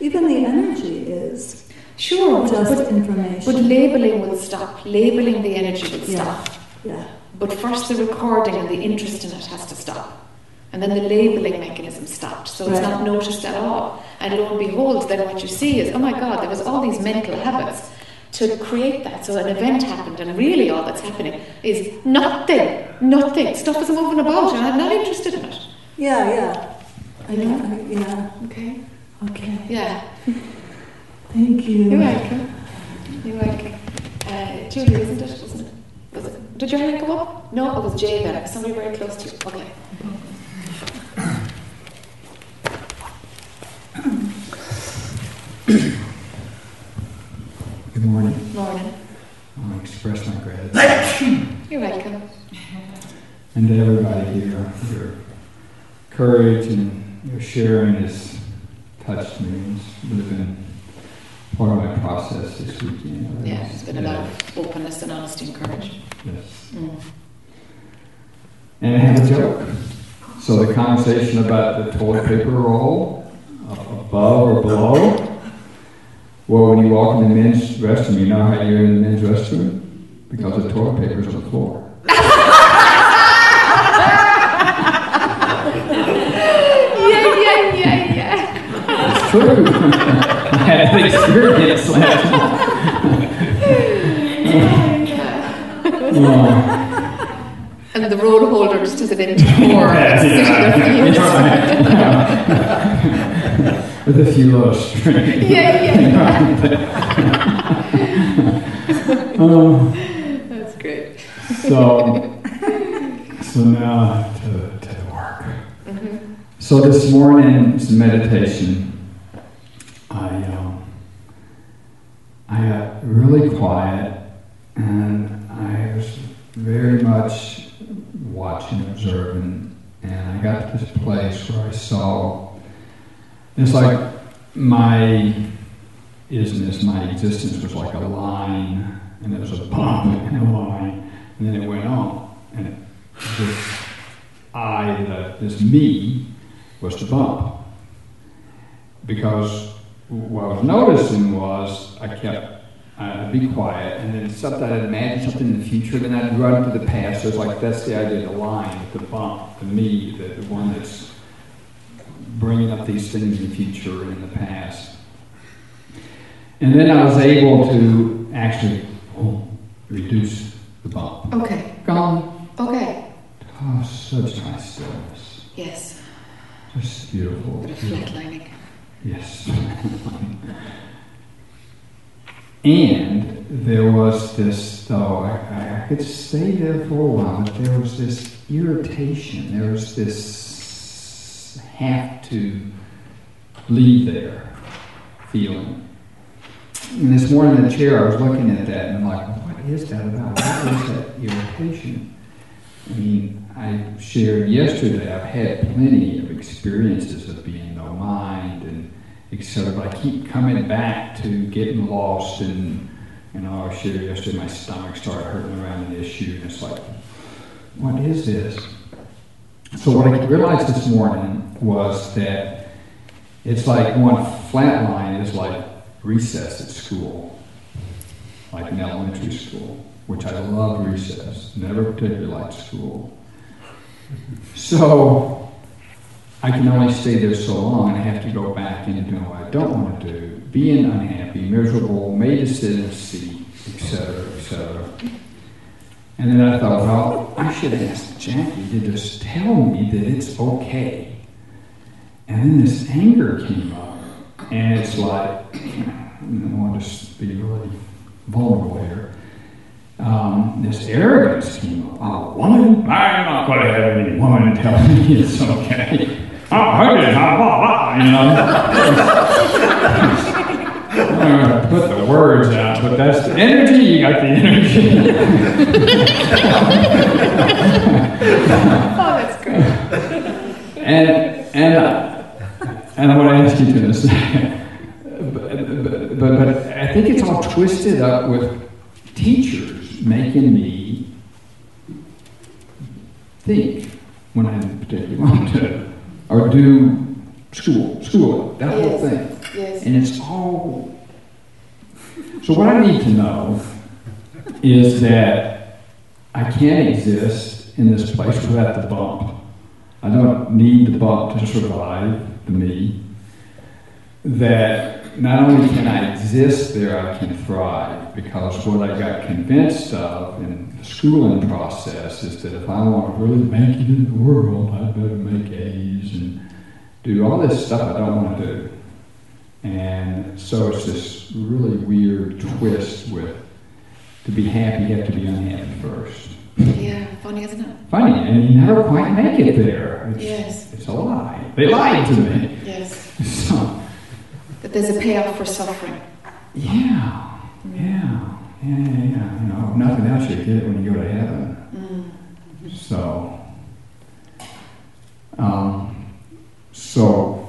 Even the energy is sure, just but, information. but labeling will stop. Labeling the energy will Yeah. stop. yeah. But first, the recording and the interest in it has to stop. And then the labeling mechanism stopped. So it's Right. not noticed at all. And lo and behold, then what you see is, oh my God, there was all these mental habits to create that. So an event happened, and really all that's happening is nothing, nothing. Stuff is moving about, and I'm not interested in it. Yeah, yeah. I don't, yeah, Okay. Okay. Yeah. Thank you. You're welcome. You're welcome. Uh, Julie, isn't it? Wasn't it? Was it? Did your hand go up? No, it was Jay then. Somebody very close to you. Okay. Good morning. Morning. I want to express my gratitude. You're welcome. And to everybody here, your courage and your sharing has touched me. It's really been part of my process this weekend. Yeah, it's been a lot of openness and honesty and courage. Yes. Mm. And I have a joke. So the conversation about the toilet paper roll, above or below, well, when you walk in the men's restroom, you know how you're in the men's restroom? Because the toilet paper's on the floor. Yeah, yeah, yeah, yeah. It's true. I had an experience last night. Oh, And the roll holder just has an empty pour. With a few little strings. Yeah, yeah. Oh, That's great. so, so now to, to the work. Mm-hmm. So this morning's meditation, I um, I got really quiet and I was very much watching, observing, and I got to this place where I saw it's like my isness, my existence was like a line, and there was a bump in a line, and then it went on, and it, this I, the, this me, was the bump. Because what I was noticing was I kept, I'd be quiet, and then something, I'd imagine something in the future, then I'd run to the past. So it's like, that's the idea, the line, the bump, the me, the, the one that's bringing up these things in the future and in the past. And then I was able to actually oh, reduce the bump. Okay. Gone. Okay. Oh, such nice stillness. Yes. Just beautiful. Bit of flatlining. Yes. and there was this, though, I, I could stay there for a while, but there was this irritation. There was this have to leave there feeling. And this morning in the chair, I was looking at that and I'm like, what is that about? What is that irritation? I mean, I shared yesterday, I've had plenty of experiences of being no mind and etc. But I keep coming back to getting lost and, you know, I shared yesterday my stomach started hurting around an issue and it's like, what is this? So what I realized this morning was that it's like one flat line is like recess at school, like in elementary school, which I love recess, never particularly liked school. So I can only stay there so long and I have to go back into doing what I don't want to do, being unhappy, miserable, made to sit in a seat, etc., etc. And then I thought, well, I should ask Jackie to just tell me that it's okay. And then this anger came up, and it's like, I want to be really vulnerable here. Um, this arrogance came up. Oh, woman, I'm not going to have any woman tell me it's okay. Oh, I did, blah, blah, blah, you know. I'm going to put the words out, but that's the energy. You got the energy. Oh, that's great. And and uh, and I want to ask you to this, but, but, but, but I think it's all twisted up with teachers making me think when I particularly want to, or do school, school, that whole thing, Yes. and it's all. So what I need to know is that I can't exist in this place without the bump. I don't need the bump to survive the me. That not only can I exist there, I can thrive because what I got convinced of in the schooling process is that if I want to really make it in the world, I better make A's and do all this stuff I don't want to do. And so it's this really weird twist with to be happy, you have to be unhappy first. Yeah, funny, isn't it? Funny, and you never quite make it there. It's, Yes. it's a lie. They lied to me. Yes. So, That there's a payoff for suffering. yeah, yeah, yeah, yeah, yeah. You know, nothing else, you get when you go to heaven. Mm. So, um, so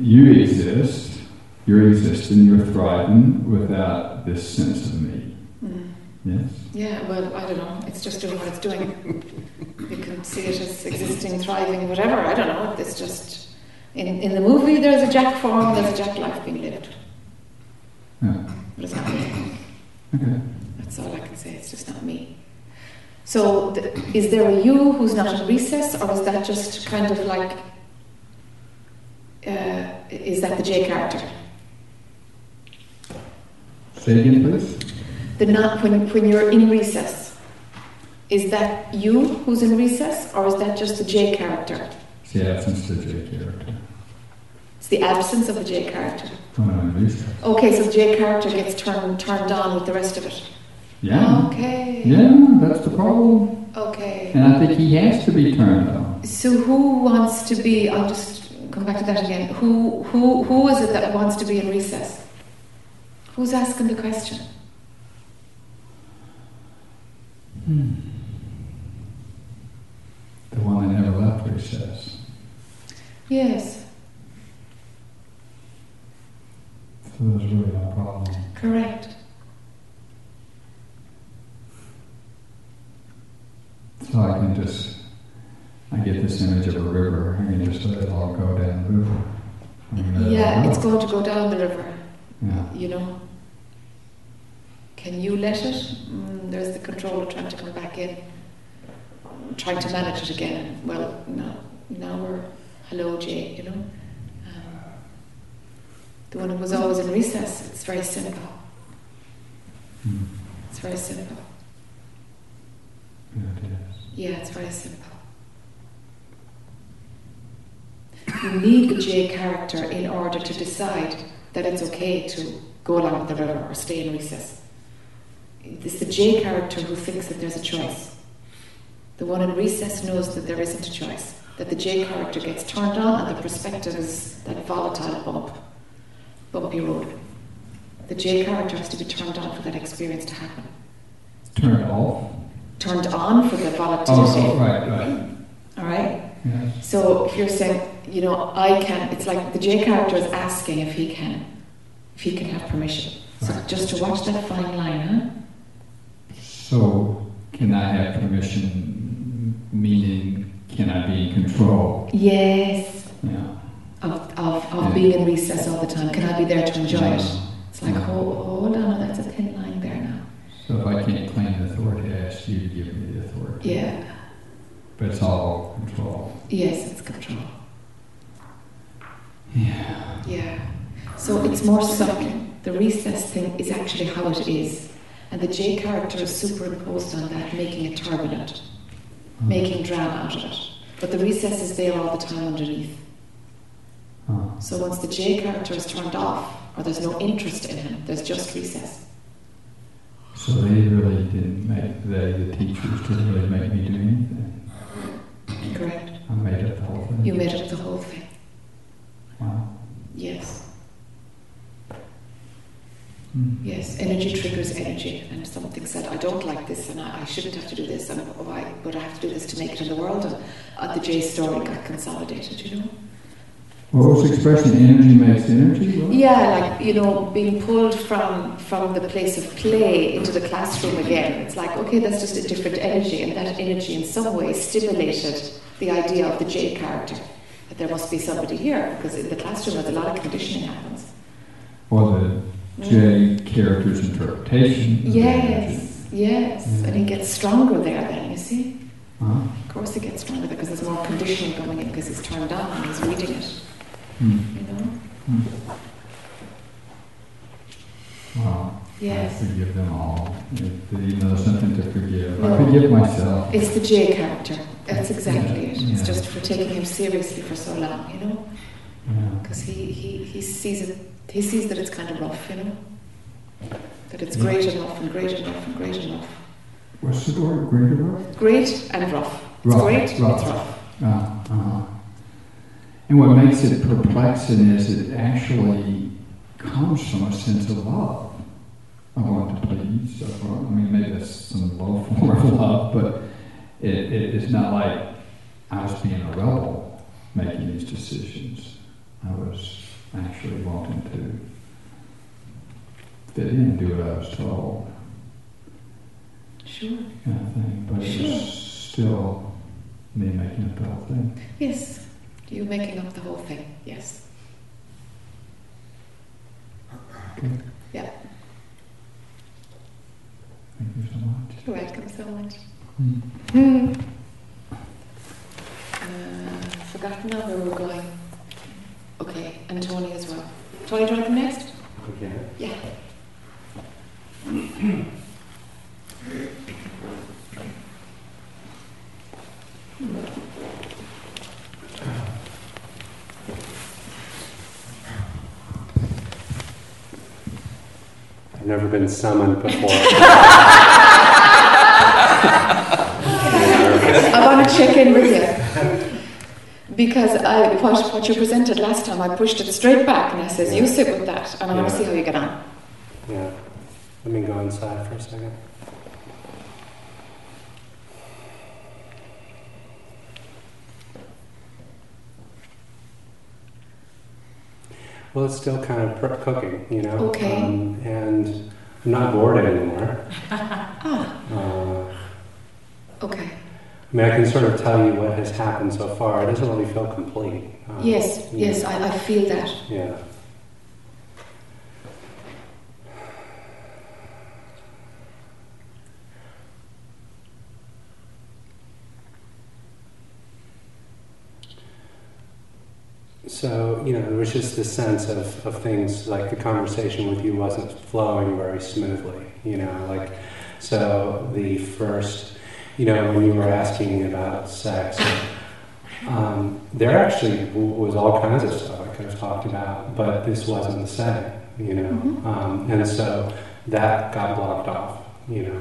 you exist, you're existing, you're thriving without this sense of me. Mm. Yes? Yeah, well, I don't know. It's just doing what it's doing. You can see it as existing, thriving, whatever. I don't know. It's just in, in the movie. There's a Jac form. There's a Jac life being lived. Yeah. But it's not me. Okay. That's all I can say. It's just not me. So, th- is there a you who's not in recess, or is that just kind of like? Uh, is that the J character? Say again, please. The not when when you're in recess. Is that you who's in recess, or is that just the J character? It's the absence of the J character. It's the absence of the J character. When I'm in recess. Okay, so the J character gets turned turned on with the rest of it. Yeah. Okay. Yeah, that's the problem. Okay. And I think he has to be turned on. So who wants to be? I'll just come back to that again. Who who who is it that wants to be in recess? Who's asking the question? Hmm. The one that never left recess. Yes, So there's really no problem. correct. So I can just, I get this image of a river. I can just let it all go down the river. I Yeah, it's going to go down the river. Yeah. You know. Can you let it? Mm, there's the controller trying to come back in, trying to manage it again. Well, no, now we're hello, Jay. You know. Um, the one who was always in recess. It's very simple. Hmm. It's very simple. Yeah, it is. Yeah, it's very simple. You need the J character in order to decide that it's okay to go along with the river or stay in recess. It's the J character who thinks that there's a choice. The one in recess knows that there isn't a choice. That the J character gets turned on and the perspective is that volatile bump, bumpy road. The J character has to be turned on for that experience to happen. Turned off. Turned on for the volatility. oh, right, right. All right. Yes. So if you're saying, you know, I can, it's like the J character is asking if he can, if he can have permission. So Right. just to watch that fine line, huh? So, can I have permission, meaning, can I be in control? Yes. Yeah. Of, of, Yeah. of being in recess all the time. Can I be there to enjoy it? It's like, No. hold, hold on, that's a thin line there now. So if I can't claim the authority, I ask you to give me the authority. Yeah. But it's all control. Yes, it's control. Yeah. Yeah. So it's more subtle. The recess thing is actually how it is. And the J character is superimposed on that, making it turbulent, uh-huh. making drama out of it. But the recess is there all the time underneath. Oh. So once the J character is turned off, or there's no interest in him, there's just recess. So they really didn't make, they, the teachers, didn't really make me do anything. Correct. I made up the whole thing. You made up the whole thing. Wow. Yes. Hmm. Yes. Energy triggers energy. And if something said, I don't like this and I, I shouldn't have to do this and why would I have to do this to make it in the world? And uh, the J story got consolidated, you know? What was the expression? Energy makes energy? What? Yeah, like you know, being pulled from from the place of play into the classroom again. It's like okay, that's just a different energy, and that energy in some way stimulated the idea of the J character. That there must be somebody here because in the classroom, where a lot of conditioning happens. Or the J mm-hmm. character's interpretation. of the energy. Yes, yes, and it gets stronger there. Then you see, Huh? of course, it gets stronger because there's more conditioning going in because he's turned on and he's reading it. Hmm. You know. Hmm. Wow. Yes. I forgive them all. They know something to forgive. I forgive myself. It's the J character. That's exactly it. It's just for taking him seriously for so long, you know, Yeah. because he, he, he sees it, he sees that it's kind of rough, you know, that it's great enough and great enough and great enough, What's the word? Great enough. great and rough. It's great, rough. it's rough. Uh, uh. And what makes it perplexing is it actually comes from a sense of love. I want to please. I mean, maybe that's some low form of love, but it, it, it's not like I was being a rebel making these decisions. I was actually wanting to fit in and do what I was told, Sure. kind of thing. But it Sure. was still me making the whole thing. Yes, you making up the whole thing, yes. Okay. Yeah. Thank you so much. You're welcome so much. Hmm. Hmm. Uh, forgotten now where we're going. Okay, and Tony as well. Tony, do you want to come next? Okay. Yeah. I've never been summoned before. I want to check in with you. Because I, what, what you presented last time, I pushed it straight back and I says, you sit with that and I want to see how you get on. yeah. Let me go inside for a second. Well, it's still kind of pr- cooking, you know. Okay. Um, and I'm not bored anymore. Ah, Uh, okay. I mean, I can sort of tell you what has happened so far. It doesn't really feel complete. Um, Yes, yes. I, I feel that. Yeah. So, you know, there was just this sense of, of things like the conversation with you wasn't flowing very smoothly, you know, like, so the first, you know, when you were asking about sex, um, there actually was all kinds of stuff I could have talked about, but this wasn't the setting, you know, Mhm. um, and so that got blocked off, you know.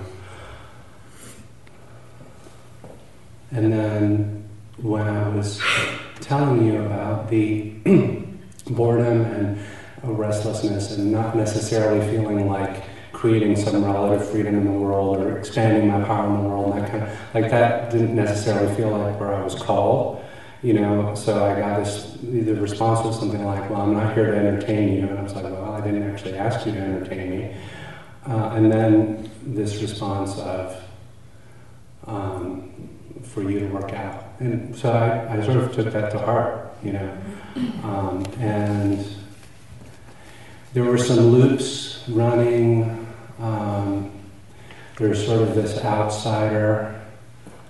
And then when I was telling you about the boredom and restlessness and not necessarily feeling like creating some relative freedom in the world or expanding my power in the world and that kind of like that didn't necessarily feel like where I was called you know? So I got this the response was something like well I'm not here to entertain you. And I was like well I didn't actually ask you to entertain me. Uh, and then this response of um, for you to work out. And so I, I sort of took that to heart, you know. Um, and there were some loops running. Um, there's sort of this outsider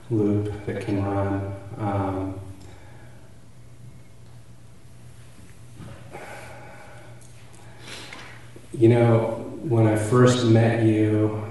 loop that can run. Um, you know, when I first met you,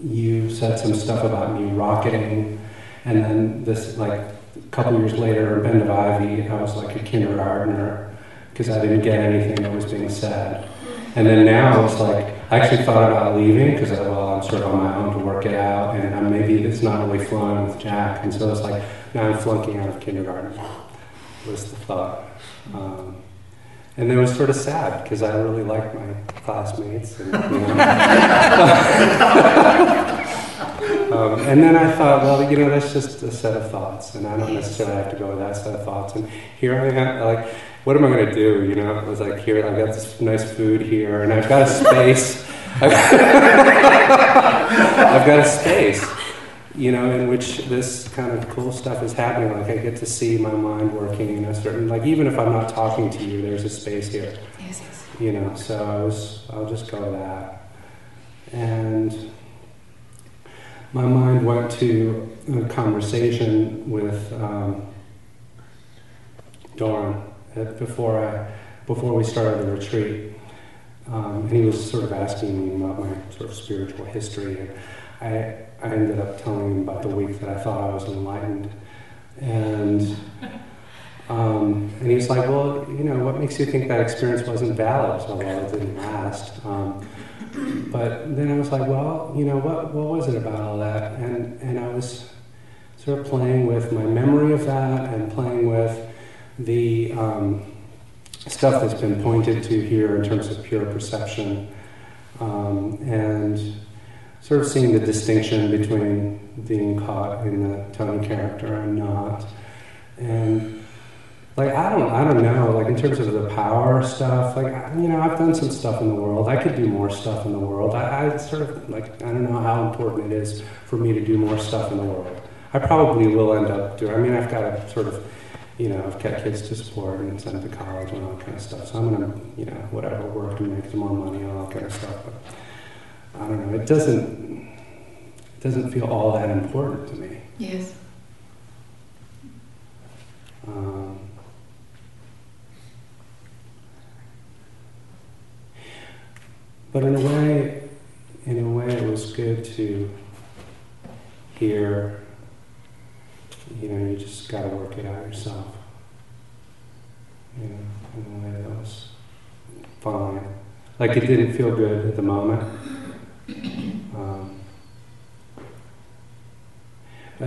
you said some stuff about me rocketing, and then this, like, a couple years later, in Bend of Ivy, I was like a kindergartner because I didn't get anything that was being said. And then now it's like, I actually thought about leaving because, well, I'm sort of on my own to work it out, and uh, maybe it's not really flowing with Jac. And so it's like, now I'm flunking out of kindergarten, was the thought. Um, and it was sort of sad because I really liked my classmates. And, you know. um, and then I thought, well, you know, that's just a set of thoughts, and I don't necessarily have to go with that set of thoughts. And here I am, like, what am I going to do? You know, it was like, here, I've got this nice food here, and I've got a space. I've got a space, you know, in which this kind of cool stuff is happening. Like, I get to see my mind working in a certain, like, even if I'm not talking to you, there's a space here Yes, yes. you know so i was i'll just go with that and my mind went to a conversation with um, Doran uh, before I before we started the retreat um, and he was sort of asking me about my sort of spiritual history and I, I ended up telling him about the week that I thought I was enlightened And um, and he was like, well, you know, what makes you think that experience wasn't valid? So, well, it didn't last. Um, but then I was like, well, you know, what, what was it about all that? And, and I was sort of playing with my memory of that and playing with the um, stuff that's been pointed to here in terms of pure perception. Um, and sort of seeing the distinction between being caught in the Tony character and not. And like I don't I don't know like in terms of the power stuff like you know I've done some stuff in the world. I could do more stuff in the world. I, I sort of like I don't know how important it is for me to do more stuff in the world. I probably will end up doing I mean I've got a sort of you know I've got kids to support and send to college and all that kind of stuff. So I'm gonna you know whatever work to make some more money and all that kind of stuff. But I don't know it doesn't it doesn't feel all that important to me. Yes. But in a way, in a way, it was good to hear. You know, you just got to work it out yourself. You know, in a way that was fine. Like it didn't feel good at the moment.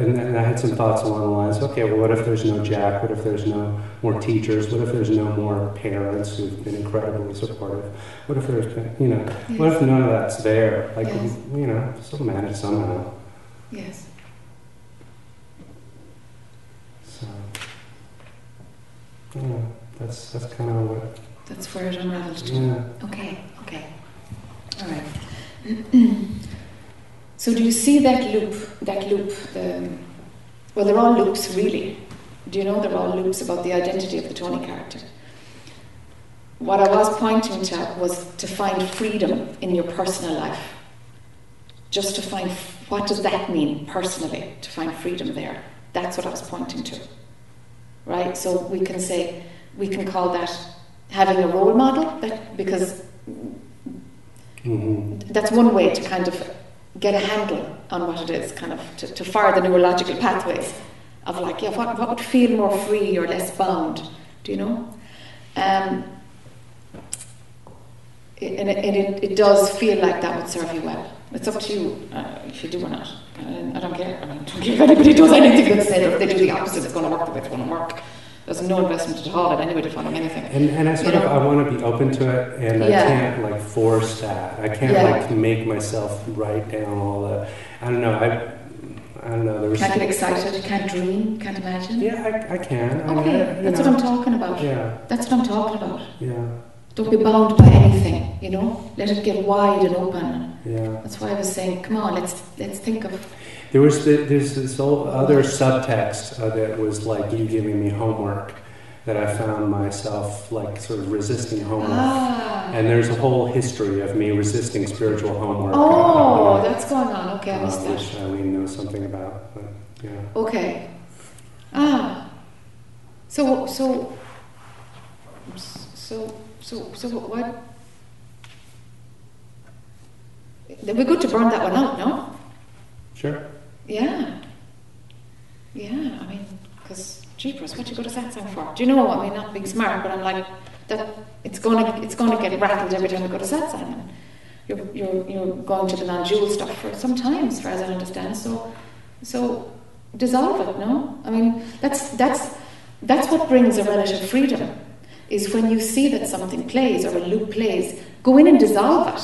And then I had some thoughts along the lines, okay, well, what if there's no Jac? What if there's no more teachers? What if there's no more parents who've been incredibly supportive? What if there's, you know, what if none of that's there? Like, Yes. you know, still manage somehow. Yes. So, yeah, that's, that's kind of what, That's where it unraveled to. yeah. Okay, okay. All right. so do you see that loop, that loop, the, well, they're all loops really. Do you know they're all loops about the identity of the Tony character? What I was pointing to was to find freedom in your personal life. Just to find, what does that mean personally, to find freedom there? That's what I was pointing to. Right? So we can say, we can call that having a role model, that, because hmm that's one way to kind of get a handle on what it is, kind of to, to fire the neurological pathways of like, yeah, what, what would feel more free or less bound, do you know? Um, and it, it, it does feel like that would serve you well. It's up to you uh, if you do or not. I don't care. I mean, I don't care if anybody does anything that's said, if they do the opposite, it's going to work the way it's going to work. There's no investment at all in anybody following anything. And, and I sort You of, know? I want to be open to it, and I can't like force that. I can't Yeah. like make myself write down all the, I don't know, I, I don't know, there was. Can't get excited, can't dream, can't imagine. Yeah, I, I can. I mean, I- Okay, that's know, what I'm talking about. Yeah, That's what I'm talking about. yeah, Don't be bound by anything, you know. Let it get wide and open. yeah. That's why I was saying, come on, let's let's think of. There was the, there's this whole other subtext uh, that was like you giving me homework that I found myself like sort of resisting homework. Ah. And there's a whole history of me resisting spiritual homework. Oh, uh, that's going on. Okay, I missed uh, which Eileen knows something about. But, yeah. Okay. Ah. So so so so so what? Be good to burn that one out, no? Sure. Yeah. Yeah, I mean, because jeepers, what you go to satsang for? Do you know? what? I mean, not being smart, but I'm like that. It's gonna, it's gonna get rattled every time you go to satsang. You're, you're, you're going to the non-dual stuff for some time, as far as I understand. So, so dissolve it. No, I mean, that's that's that's what brings a relative freedom. Is when you see that something plays or a loop plays, go in and dissolve it.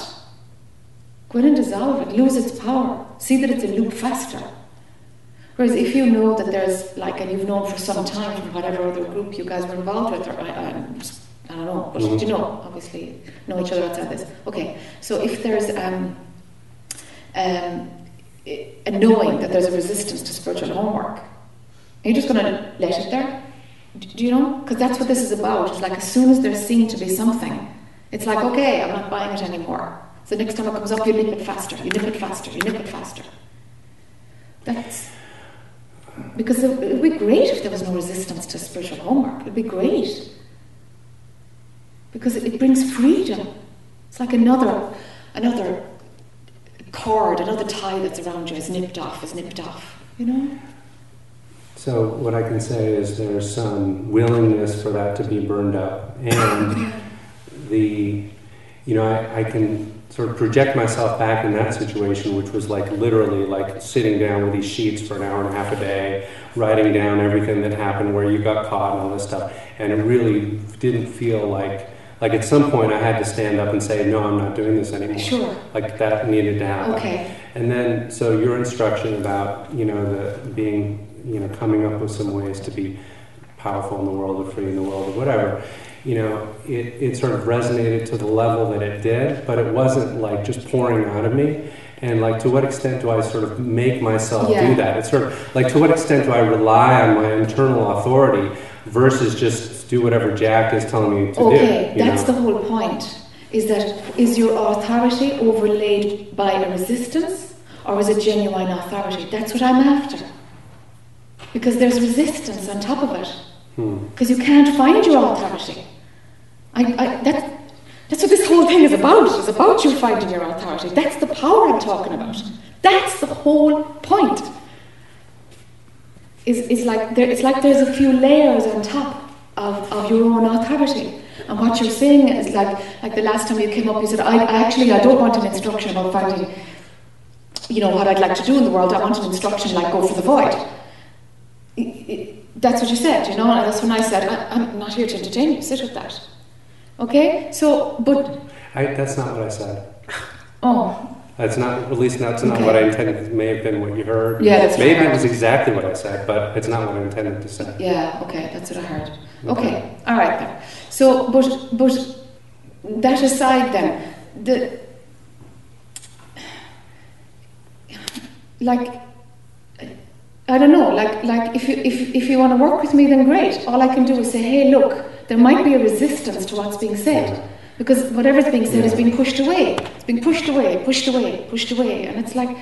Go in and dissolve it, lose its power, see that it's a loop faster. Whereas if you know that there's like, and you've known for some time from whatever other group you guys were involved with, or I, I, I don't know, but Mhm. you know, obviously know each other outside this. Okay, so if there's um, um, a knowing that there's a resistance to spiritual homework, are you're just going to let it there. Do you know? Because that's what this is about. It's like as soon as there's seen to be something, it's like, okay, I'm not buying it anymore. So next time it comes up, you nip it faster, you nip it faster, you nip it faster. That's because it would be great if there was no resistance to spiritual homework. It'd be great because it, it brings freedom. It's like another, another cord, another tie that's around you is nipped off, is nipped off. You know? So what I can say is there's some willingness for that to be burned up, and the, you know, I, I can sort of project myself back in that situation, which was like literally like sitting down with these sheets for an hour and a half a day, writing down everything that happened, where you got caught, and all this stuff, and it really didn't feel like. Like at some point, I had to stand up and say, "No, I'm not doing this anymore." Sure. Like that needed to happen. Okay. And then, so your instruction about, you know, the being, you know, coming up with some ways to be powerful in the world, or free in the world, or whatever, you know, it, it sort of resonated to the level that it did, but it wasn't like just pouring out of me. And like, to what extent do I sort of make myself Yeah. do that? It's sort of like, to what extent do I rely on my internal authority versus just do whatever Jac is telling me to Okay, do? you that's know? the whole point. Is that is your authority overlaid by a resistance or is it genuine authority? That's what I'm after. Because there's resistance on top of it. Because you can't find your authority. I, I, that, that's what this whole thing is about. It's about you finding your authority. That's the power I'm talking about. That's the whole point. Is, is like there, it's like there's a few layers on top of, of your own authority. And what you're saying is like like the last time you came up, you said, I, I actually I don't want an instruction about finding, you know, what I'd like to do in the world. I want an instruction like go for the void. I- I- that's what you said, you know, and that's when I said, I, I'm not here to entertain you. Sit with that. Okay? So, but I, that's not what I said. oh, That's not, at least that's not Okay. what I intended. It may have been what you heard. Yeah, that's Maybe it was exactly what I said, but it's not what I intended to say. Yeah, okay, that's what I heard. Okay, all right then. So, but but that aside, then the like I don't know, like like if you if if you want to work with me, then great. All I can do is say, hey, look, there might be a resistance to what's being said. Because whatever's being said is being pushed away. It's being pushed away, pushed away, pushed away. And it's like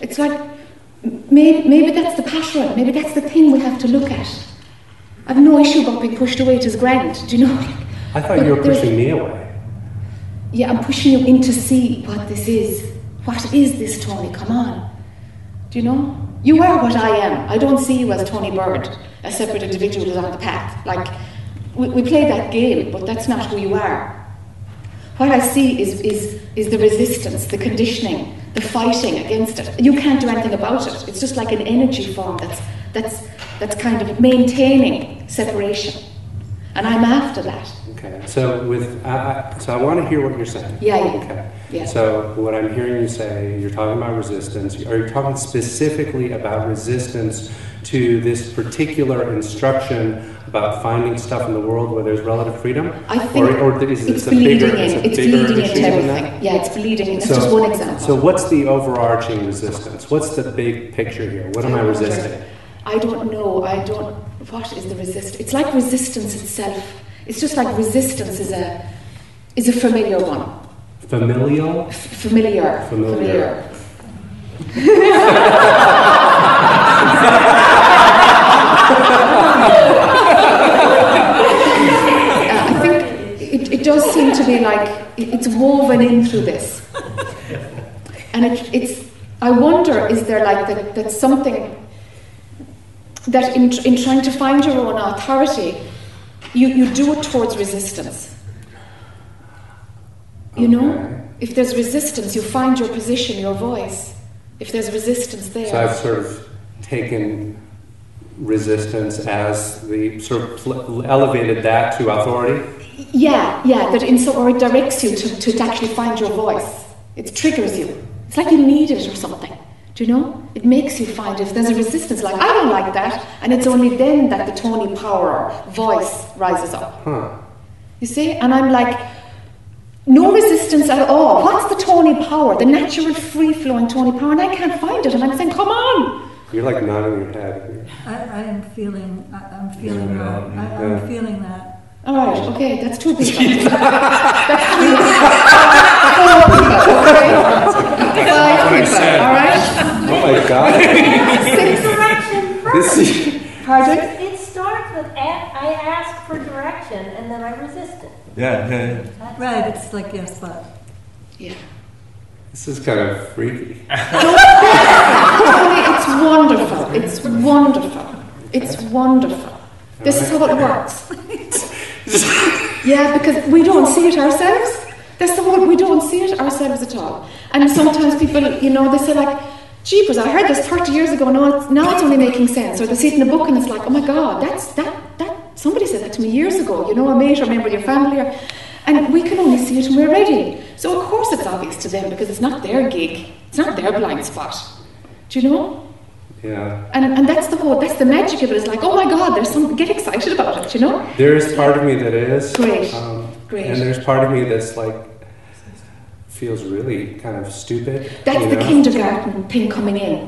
it's like maybe, maybe that's the pattern, maybe that's the thing we have to look at. I've no issue about being pushed away, it is grand, do you know? I thought But you were pushing me away. Yeah, I'm pushing you in to see what this is. What is this, Tony? Come on. Do you know? You are what I am. I don't see you as Tony Bird, a separate individual on the path. Like, we, we play that game, but that's not who you are. What I see is, is, is the resistance, the conditioning, the fighting against it. You can't do anything about it. It's just like an energy form that's, that's, that's kind of maintaining separation. And I'm after that. Okay. So with, I, I, so I want to hear what you're saying. Yeah, yeah. Okay. Yeah. So what I'm hearing you say, you're talking about resistance. Are you talking specifically about resistance to this particular instruction about finding stuff in the world where there's relative freedom? I think or, or is it's this a bigger, bleeding it's a It's bigger bleeding issue into than everything. that? Yeah, it's bleeding in. That's just one example. So what's the overarching resistance? What's the big picture here? What am I resisting? I don't know. I don't. What is the resist? It's like resistance itself. It's just like resistance is a is a familiar one. Familial? F- familiar. Familiar. Uh, I think it, it does seem to be like it- it's woven in through this, and it, it's. I wonder, is there like that, that something that in, in trying to find your own authority, you, you do it towards resistance. You know, Okay. if there's resistance, you find your position, your voice. If there's resistance there, So I've sort of taken resistance as the sort of pl- elevated that to authority. Yeah, yeah, that in so, or it directs you to, to actually find your voice. It triggers you. It's like you need it or something. Do you know? It makes you find if there's a resistance, like I don't like that, and it's only then that the Tony Power voice rises up. Huh. You see? And I'm like, no resistance at all. What's the Tony Power? The natural, free flowing Tony Power? And I can't find it. And I'm saying, come on! You're like nodding your head. I, I am feeling, I, I'm feeling Yeah, that. I, yeah. I'm feeling that. All right, okay, that's two people. that's three Four people, okay? Five people, all right? Oh my god. Six. Direction this first. is, Pardon? It starts with a- I ask for direction and then I resist it. Yeah, yeah, yeah. That's Right, it's like, yes, but. Yeah. this is kind of freaky. It's wonderful. It's wonderful. It's wonderful. This is how it works. yeah, because we don't see it ourselves. That's the whole, we don't see it ourselves at all. And sometimes people, you know, they say like, Jeepers, I heard this 30 years ago, now it's, now it's only making sense. Or they see it in a book and it's like, oh my God, that's, that, that, somebody said that to me years ago, you know, a mate or a member of your family. Or, and we can only see it when we're ready. So of course it's obvious to them because it's not their gig. It's not their blind spot. Do you know? Yeah. And, and that's the whole, that's the magic of it. It's like, oh my God, there's some, get excited about it, you know? There's part of me that is. Great. Um, Great. And there's part of me that's like, feels really kind of stupid. That's the know? kindergarten thing coming in.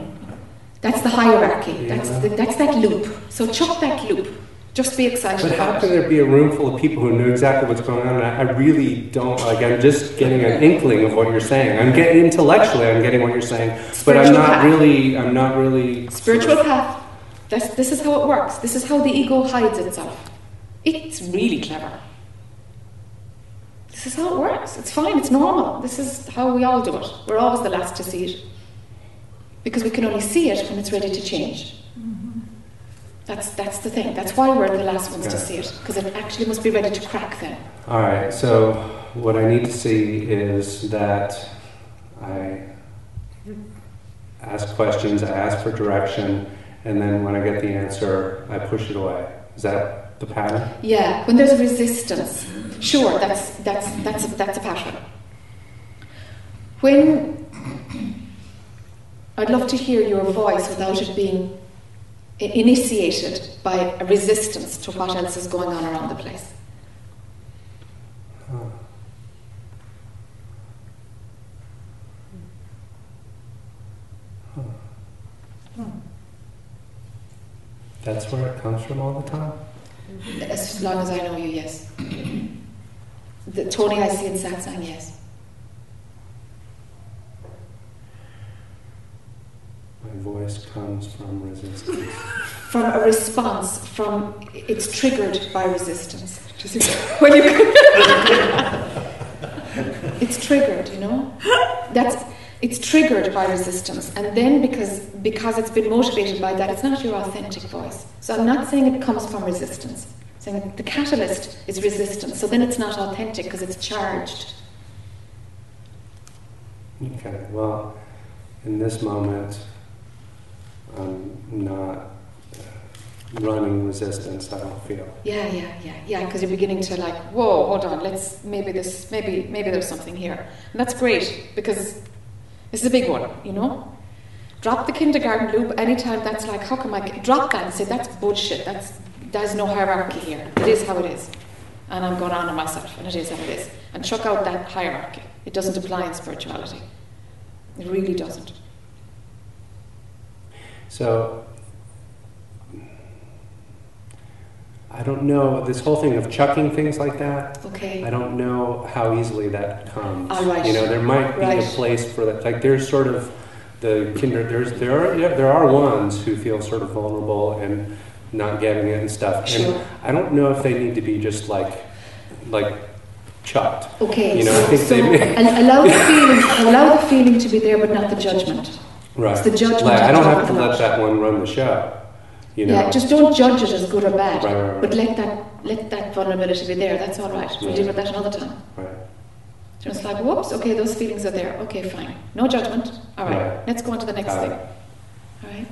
That's the hierarchy. That's, Yeah. the, that's that loop. So chuck that loop. Just be excited But how can there be a room full of people who know exactly what's going on? And I, I really don't like. I'm just getting an inkling of what you're saying. I'm getting intellectually. I'm getting what you're saying, but I'm not path. really. I'm not really. Spiritual path. That's, this is how it works. This is how the ego hides itself. It's really clever. This is how it works. It's fine. It's normal. This is how we all do it. We're always the last to see it. Because we can only see it when it's ready to change. That's, that's the thing. That's why we're the last ones to see it. Because it actually must be ready to crack then. All right. So what I need to see is that I ask questions. I ask for direction, and then when I get the answer, I push it away. Is that the pattern? Yeah, when there's resistance, sure, that's that's that's a, that's a pattern. When I'd love to hear your voice without it being initiated by a resistance to what else is going on around the place. Huh. Hmm. That's where it comes from all the time? As long as I know you, yes. The Tony I see in satsang, yes. My voice comes from resistance. From a response, from it's triggered by resistance. when you it's triggered, you know. That's it's triggered by resistance, and then because because it's been motivated by that, it's not your authentic voice. So I'm not saying it comes from resistance. I'm saying the catalyst is resistance. So then it's not authentic because it's charged. Okay, well, in this moment, I'm not uh, running resistance, I don't feel. Yeah, yeah, yeah, yeah. Because you're beginning to like, whoa, hold on. Let's maybe this, maybe maybe there's something here, and that's great because this is a big one, you know. Drop the kindergarten loop anytime. That's like, how come I drop that and say that's bullshit. That's there's no hierarchy here. It is how it is, and I'm going on in myself, and it is how it is. And chuck out that hierarchy. It doesn't apply in spirituality. It really doesn't. So, I don't know, this whole thing of chucking things like that, Okay. I don't know how easily that comes. Ah, right. You know, there might be Right. a place for that. Like, there's sort of the kinder. There's there are yeah, there are ones who feel sort of vulnerable and not getting it and stuff. Sure. And I don't know if they need to be just like like chucked. Okay. You know, I think so they- al- allow the feeling, allow the feeling to be there, but not the judgment. Right. It's the judgment Like, I don't have to let that one run the show. You know. Yeah, just don't judge it as good or bad. Right, right, right. But let that let that vulnerability be there. That's all right. We'll deal with that another time. Right. Just like, whoops, okay, those feelings are there. Okay, fine. No judgment. All right. Let's go on to the next thing. All right.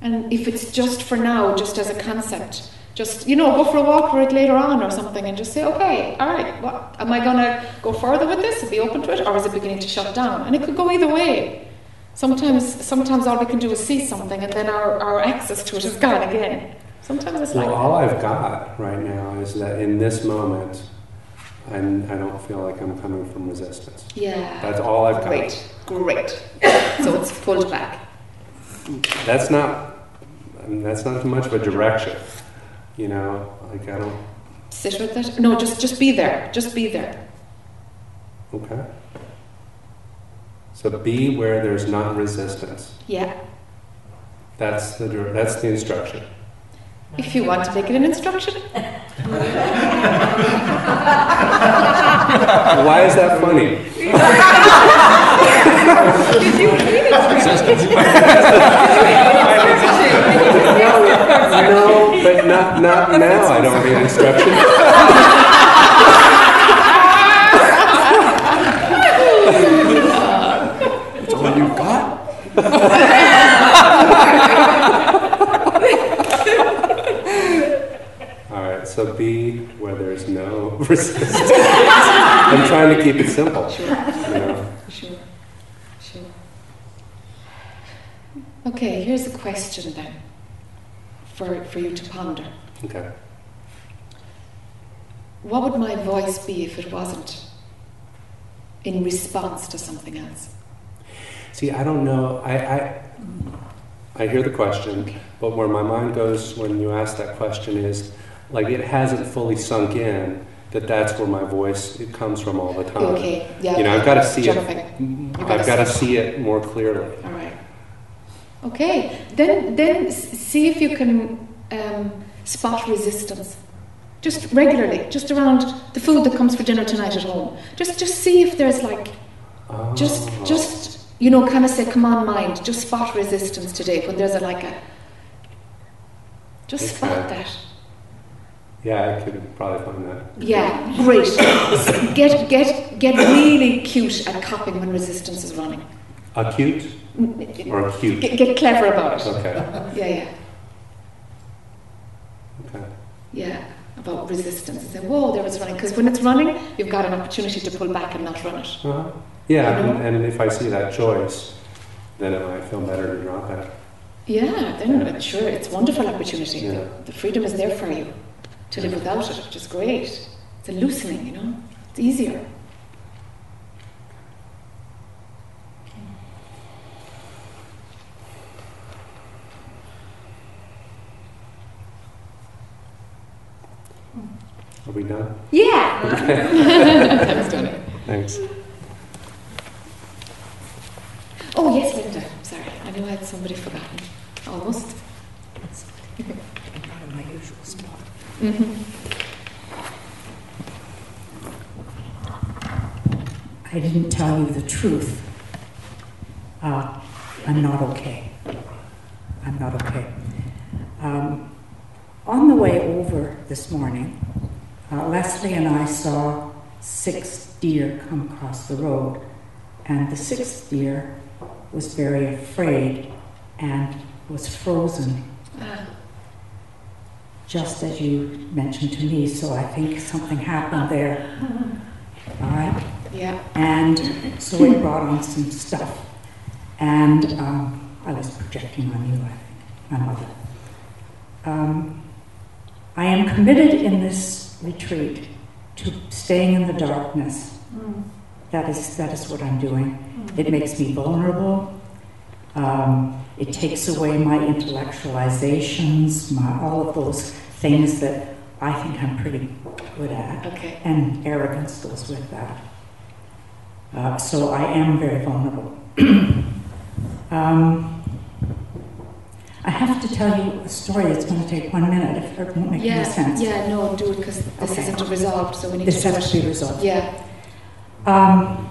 And if it's just for now, just as a concept, just you know, go for a walk for it later on or something, and just say, okay, all right, what am I gonna go further with this and be open to it, or is it beginning to shut down? And it could go either way. Sometimes, sometimes all we can do is see something, and then our, our access to it is gone again. Sometimes it's like Well, all I've got right now is that in this moment, I'm, I don't feel like I'm coming from resistance. yeah. That's all I've got. Great, great. so it's pulled back. That's not, I mean, that's not too much of a direction. You know, like I don't, Sit with it. No, just just be there. Just be there. okay. So be where there's not resistance. Yeah. That's the, that's the instruction. If you want to make it an instruction. Why is that funny? no, but not, not now. I don't read instructions. That's all you got? All right, so be where there's no resistance. I'm trying to keep it simple. You know? sure, sure. Okay, here's a question then for, for you to ponder. Okay. What would my voice be if it wasn't in response to something else? See, I don't know. I, I, I hear the question, but where my mind goes when you ask that question is like it hasn't fully sunk in that that's where my voice it comes from all the time. Okay, yeah. You know, I've got to see jumping. it. I've got to see it more clearly. Okay, then then see if you can um, spot resistance. Just regularly, just around the food that comes for dinner tonight at home. Just just see if there's like just Oh. just you know kind of say come on mind just spot resistance today when there's a like a just spot that Yeah, I could probably find that. yeah great get get get really cute at copying when resistance is running Acute or acute? get, get clever about it Okay. yeah yeah Okay. yeah about resistance and say whoa there was running because when it's running you've got an opportunity to pull back and not run it Uh-huh. Yeah, You know? and, and if I see that choice, then might feel better to drop it. yeah then uh, sure it's a wonderful opportunity Yeah. the, the freedom is there for you to live without it which is great it's a loosening you know it's easier Are we done? yeah Thanks, Tony. Thanks. Oh, yes, Linda. Sorry, I knew I had somebody forgotten. Almost. Not in my usual spot. I didn't tell you the truth. Uh, I'm not okay. I'm not okay. Um, on the way over this morning, uh, Leslie and I saw six deer come across the road, and the sixth deer was very afraid and was frozen, Ah, just as you mentioned to me. So I think something happened there. All right. yeah. And so it brought on some stuff. And um, I was projecting on you, I think, my mother. Um, I am committed in this retreat to staying in the darkness. That is, that is what I'm doing. It makes me vulnerable. Um, it takes away my intellectualizations, my, all of those things that I think I'm pretty good at Okay. and arrogance goes with that. Uh, so I am very vulnerable. um, I have to tell you a story. It's going to take one minute if it won't make any sense. yeah, no, do it because this Okay. isn't resolved, so we need This to do has to be resolved. Yeah. Um,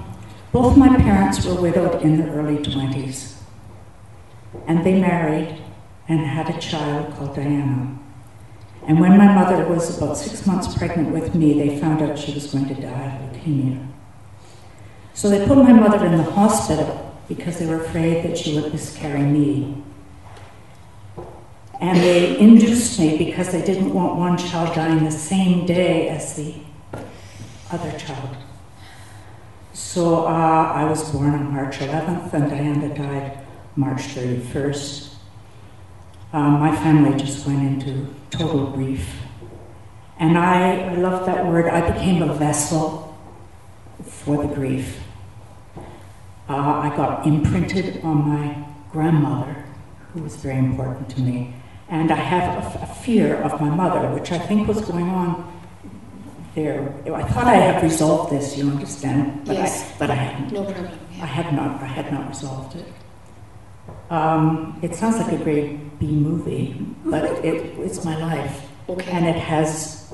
both my parents were widowed in their early 20s. And they married and had a child called Diana. And when my mother was about six months pregnant with me, they found out she was going to die of leukemia. So they put my mother in the hospital because they were afraid that she would miscarry me. And they induced me because they didn't want one child dying the same day as the other child. So uh, I was born on March 11th, and Diana died March 31st. Uh, my family just went into total grief. And I, I love that word. I became a vessel for the grief. Uh, I got imprinted on my grandmother, who was very important to me. And I have a, fear of my mother, which I think was going on there. I thought I had resolved this, you understand? But Yes. I, but I hadn't. No problem. I had not. I had not resolved it. Um, it sounds like a great B movie, but it, it's my life, Okay. and it has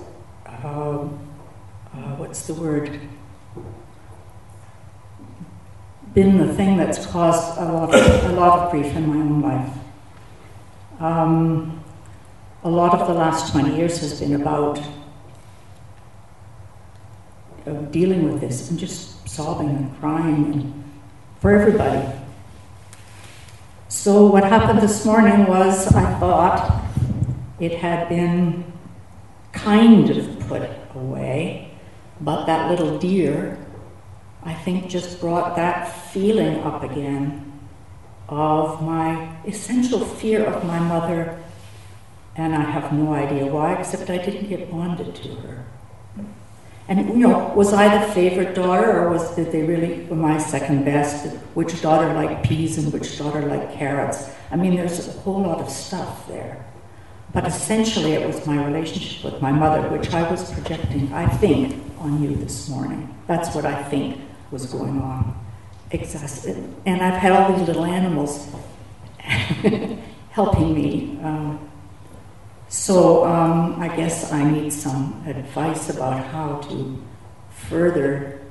um, uh, what's the word? been the thing that's caused a lot of, a lot of grief in my own life. Um, a lot of the last 20 years has been about uh, dealing with this and just sobbing and crying and for everybody. So, what happened this morning was I thought it had been kind of put away, but that little deer, I think, just brought that feeling up again of my essential fear of my mother, and I have no idea why, except I didn't get bonded to her. And you know, was I the favorite daughter, or was did they really were my second best? Which daughter liked peas and which daughter liked carrots? I mean, there's a whole lot of stuff there. But essentially, it was my relationship with my mother, which I was projecting, I think, on you this morning. That's what I think was going on. Exactly. And I've had all these little animals helping me. Um, so um, I guess I need some advice about how to further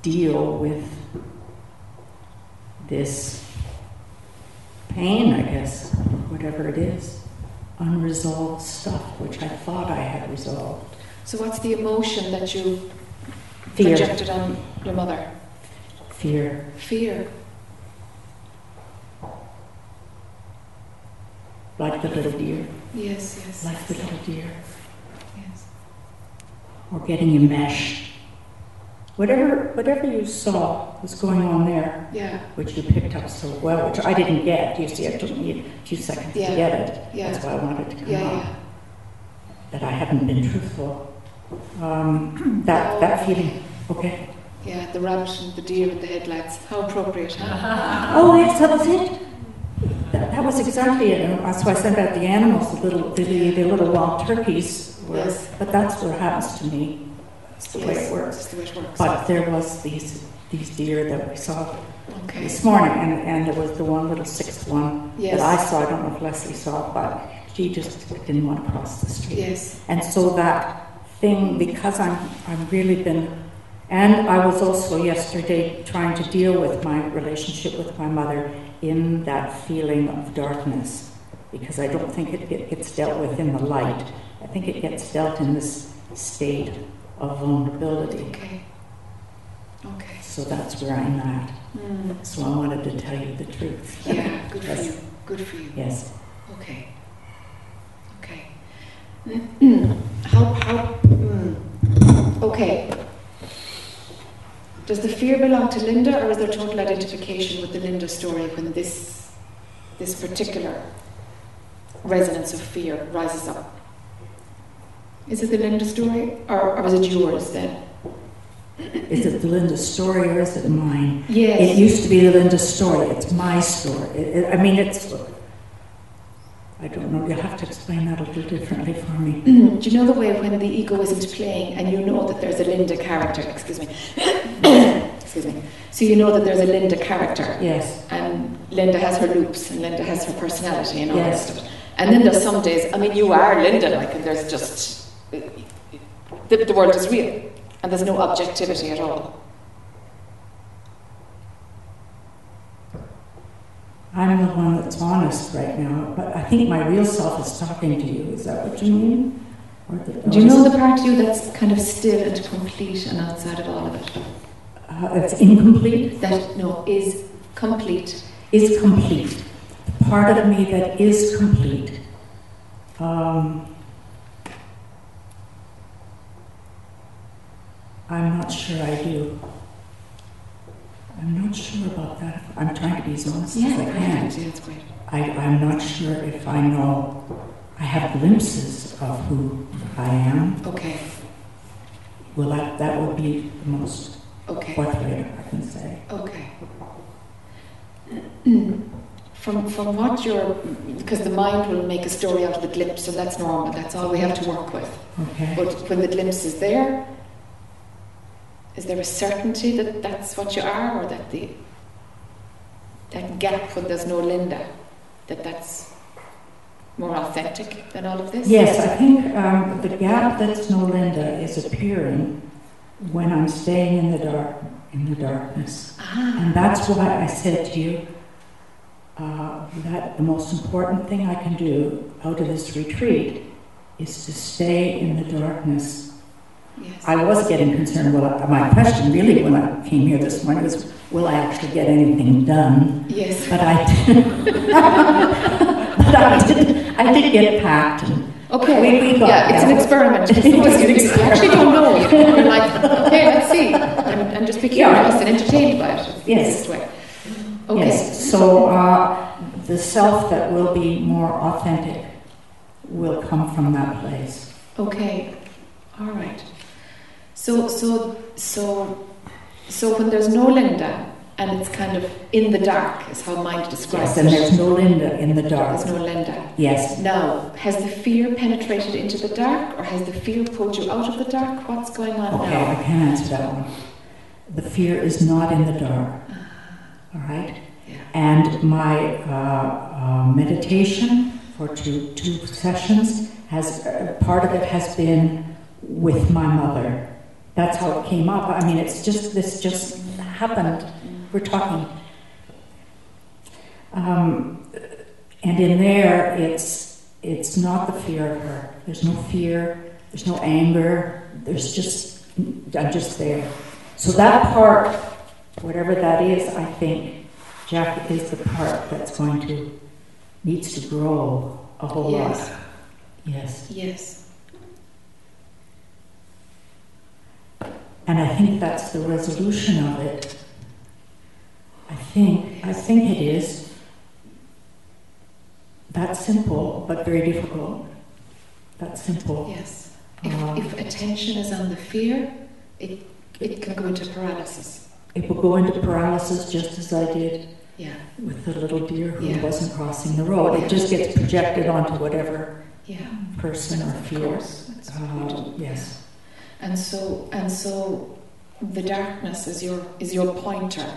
deal with this pain, I guess, whatever it is, unresolved stuff, which I thought I had resolved. So, what's the emotion that you Fear. projected on your mother? Fear. Fear. Like the little deer. Yes, yes. Like the little deer. Yes. Or getting enmeshed. Whatever, whatever you saw was going on there, Yeah. which you picked up so well, which I didn't get. You see, it took me a few seconds Yeah. to get it. Yeah. That's why I wanted to come Yeah, up. yeah. That I haven't been truthful. Um, that, that feeling, okay. Yeah, the rabbit and the deer with the headlights. How appropriate, huh? Oh, yes, that was it. That, that was exactly it. That's why I said about the animals, the little, the, the little wild turkeys. Were, Yes. But that's what happens to me. That's the way it works. The way it works. But there was these these deer that we saw okay. this morning, and, and there was the one little sixth one Yes. that I saw. I don't know if Leslie saw it, but she just didn't want to cross the street. Yes. And so that thing, because I'm I've really been, and I was also yesterday trying to deal with my relationship with my mother in that feeling of darkness, because I don't think it, it gets dealt with in the light. I think it gets dealt in this state of vulnerability. Okay. Okay. So that's where I'm at. Mm. So I wanted to tell you the truth. Yeah, good for you. Good for you. Yes. Okay. Okay. how, how, mm. okay. Does the fear belong to Linda or is there total identification with the Linda story when this, this particular resonance of fear rises up? Is it the Linda story or, or is it yours then? Is it the Linda story or is it mine? Yes. It used to be the Linda story. It's my story. It, it, I mean, it's. I don't know. You'll have to explain that a little differently for me. Do you know the way when the ego isn't playing and you know that there's a Linda character? Excuse me. excuse me. So you know that there's a Linda character. Yes. And Linda has her loops and Linda has her personality and all Yes. that stuff. And then there's some days, I mean, you are Linda, like, and there's just. The, the world is real and there's no objectivity at all. I'm the one that's honest right now, but I think my real self is talking to you. Is that what you mean? Do you know the part of you that's kind of still and complete and outside of all of it? Uh, it's incomplete. That, no, is complete. Is complete. The part of me that is complete. Um, I'm not sure I do. I'm not sure about that. I'm trying to be as honest as I can. Yeah, that's great. I, I'm not sure if I know. I have glimpses of who I am. Okay, Well, that, that would be the most okay. forthright I can say. Okay. From, from what you're, because the mind will make a story out of the glimpse, and that's normal, that's all we have to work with. Okay. But when the glimpse is there, is there a certainty that that's what you are, or that the that gap when there's no Linda, that that's more authentic than all of this? Yes, I think um, the gap that's no Linda is appearing when I'm staying in the dark, in the darkness. Ah. And that's why I said to you uh, that the most important thing I can do out of this retreat is to stay in the darkness. Yes. I was getting concerned. Well, my question really when I came here this morning was, will I actually get anything done? Yes. But I did. but I did. I did get it packed. And Okay. We- we yeah, it's an experiment. Always- you actually don't know. You're like, okay, let's see, and, and just be curious and entertained by it. Yes. way. Okay. Yes. So uh, the self that will be more authentic will come from that place. Okay. All right. So so so so when there's no Linda and it's kind of in the dark is how mind describes Yes, and it. there's no Linda in the dark. There's no Linda. Yes. Now, has the fear penetrated into the dark, or has the fear pulled you out of the dark? What's going on Okay, now? Okay, I can answer that one. The fear is not in the dark. All right? Yeah. And my uh, uh, meditation for two, two sessions has uh, part of it has been with my mother. That's how it came up. I mean, it's just this just happened. We're talking. Um, and in there, it's it's not the fear of her. There's no fear. There's no anger. There's just I'm just there. So that part, whatever that is, I think Jack is the part that's going to needs to grow a whole Yes. lot. Yes. Yes. And I think that's the resolution of it. I think, I think it is. that simple, but very difficult. That simple. Yes. If, Um, if attention is on the fear, it, it can go into paralysis. It will go into paralysis just as I did Yeah. with the little deer who Yeah. wasn't crossing the road. It just gets projected onto whatever Yeah. person or fear. Uh, yes. And so and so the darkness is your is your pointer.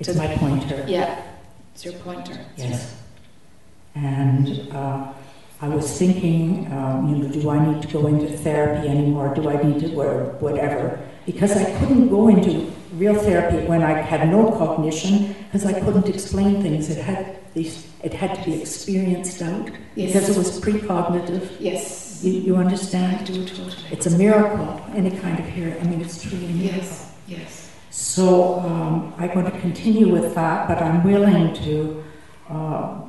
It's my pointer. Yeah. It's your pointer. Yes. And uh, I was thinking, um, you know, do I need to go into therapy anymore? Do I need to wear whatever? Because I couldn't go into real therapy when I had no cognition, because I couldn't explain things. It had these, it had to be experienced out Yes. because it was precognitive. Yes. You, you I understand? do totally. It's a miracle. Any kind of hearing. I mean, it's truly a miracle. Yes. Yes. So um, I'm going to continue with that, but I'm willing to uh,